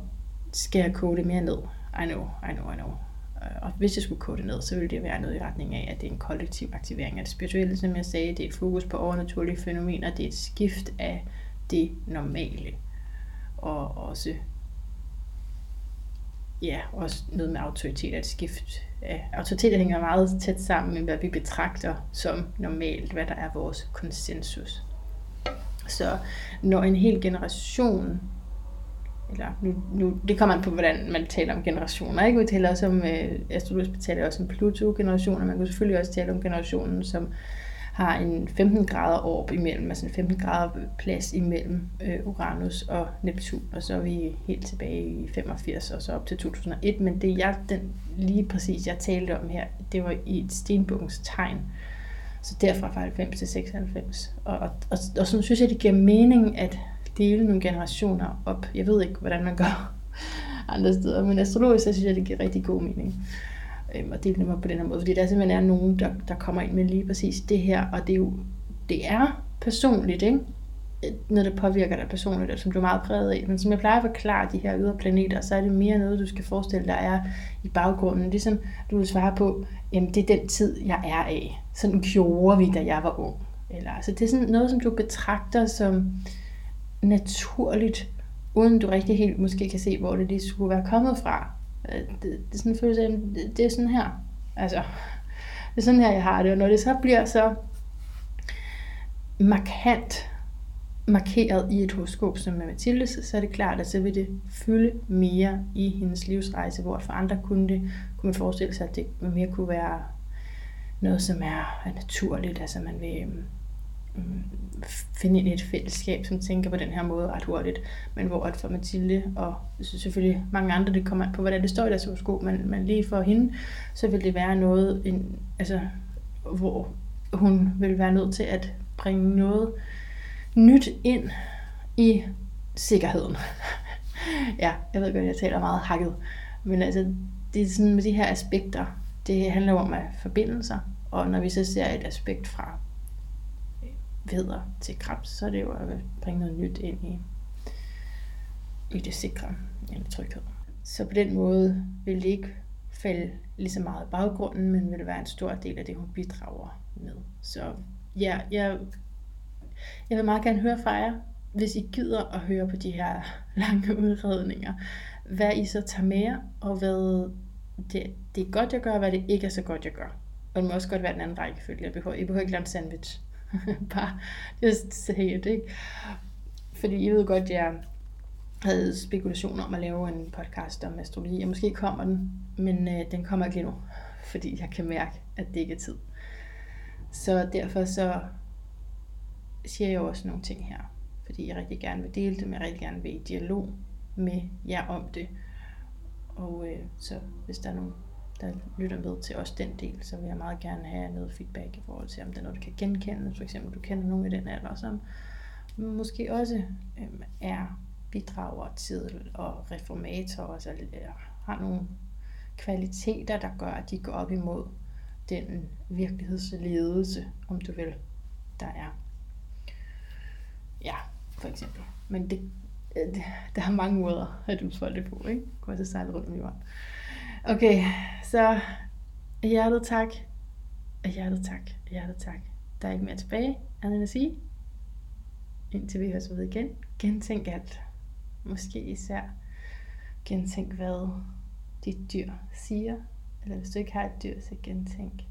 skal jeg kode det mere ned. I know, I know, I know. Og hvis jeg skulle kode det ned, så ville det være noget i retning af, at det er en kollektiv aktivering af det spirituelle, som jeg sagde. Det er et fokus på overnaturlige fænomener. Det er et skift af det normale. Og også ja, også noget med autoritet, at skift af autoritet hænger meget tæt sammen med, hvad vi betragter som normalt, hvad der er vores konsensus. Så når en hel generation, eller nu, nu det kommer an på, hvordan man taler om generationer, ikke? Vi taler også om, øh, astrologisk taler også om Pluto-generationer, man kan selvfølgelig også tale om generationen, som har en 15 grader orb imellem, altså en 15 grader plads imellem øh, Uranus og Neptun, og så er vi helt tilbage i 85 og så op til 2001, men det jeg, den lige præcis jeg talte om her, det var i et stenbukkens tegn, så derfra fra 90 til 96, og, og, og, og sådan synes jeg, det giver mening at dele nogle generationer op. Jeg ved ikke, hvordan man gør andre steder, men astrologisk, så synes jeg, det giver rigtig god mening øhm, og dele dem op på den her måde, fordi der simpelthen er nogen, der, der kommer ind med lige præcis det her, og det er jo, det er personligt, ikke? Øh, noget, der påvirker dig personligt, og som du er meget præget af. Men som jeg plejer at forklare de her ydre planeter, så er det mere noget, du skal forestille dig er i baggrunden. Ligesom du vil svare på, jamen det er den tid, jeg er af. Sådan gjorde vi, da jeg var ung. Eller, så det er sådan noget, som du betragter som naturligt, uden du rigtig helt måske kan se, hvor det lige skulle være kommet fra. Øh, det, det er sådan en følelse af, at det, det er sådan her. Altså, det er sådan her, jeg har det. Og når det så bliver så markant markeret i et horoskop som med Mathilde, så er det klart, at så vil det fylde mere i hendes livsrejse, hvor for andre kunne, det, kunne man forestille sig, at det mere kunne være noget, som er, naturligt, altså man vil øhm, finde ind i et fællesskab, som tænker på den her måde ret hurtigt, men hvor at for Mathilde, og selvfølgelig mange andre, det kommer an på, hvordan det står i deres horoskop, men, men lige for hende, så vil det være noget, en, altså, hvor hun vil være nødt til at bringe noget nyt ind i sikkerheden. ja, jeg ved godt, jeg taler meget hakket, men altså, det er sådan med de her aspekter, det handler om at forbindelser, og når vi så ser et aspekt fra veder til krebs, så er det jo at bringe noget nyt ind i, i det sikre, eller tryghed. Så på den måde vil det ikke falde lige så meget i baggrunden, men vil det være en stor del af det, hun bidrager med. Så ja, jeg, Jeg vil meget gerne høre fra jer, hvis I gider at høre på de her lange udredninger, hvad I så tager med jer, og hvad det, det er godt, jeg gør, og hvad det ikke er så godt, jeg gør. Og det må også godt være den anden rækkefølge. Jeg behøver, I behøver ikke lave en sandwich. Bare just say it, ikke? Fordi I ved godt, jeg havde spekulationer om at lave en podcast om astrologi, og måske kommer den, men øh, den kommer ikke lige nu, fordi jeg kan mærke, at det ikke er tid. Så derfor så siger jeg også nogle ting her, fordi jeg rigtig gerne vil dele dem, jeg rigtig gerne vil i dialog med jer om det. Og øh, så hvis der er nogen, der lytter med til også den del, så vil jeg meget gerne have noget feedback i forhold til, om der er noget, du kan genkende. For eksempel, du kender nogen i den alder, som måske også øh, er bidrager til og reformator, altså har nogle kvaliteter, der gør, at de går op imod den virkelighedsledelse, om du vil, der er. Ja, for eksempel. Men det, øh, det, der er mange måder at udfolde det på, ikke? Gå også sejle rundt om jorden. Okay, så hjertet tak. Hjertet tak. Hjertet tak. Der er ikke mere tilbage, andet end at sige, indtil vi høres ved igen. Gentænk alt. Måske især gentænk, hvad dit dyr siger. Eller hvis du ikke har et dyr, så gentænk,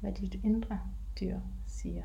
hvad dit indre dyr siger.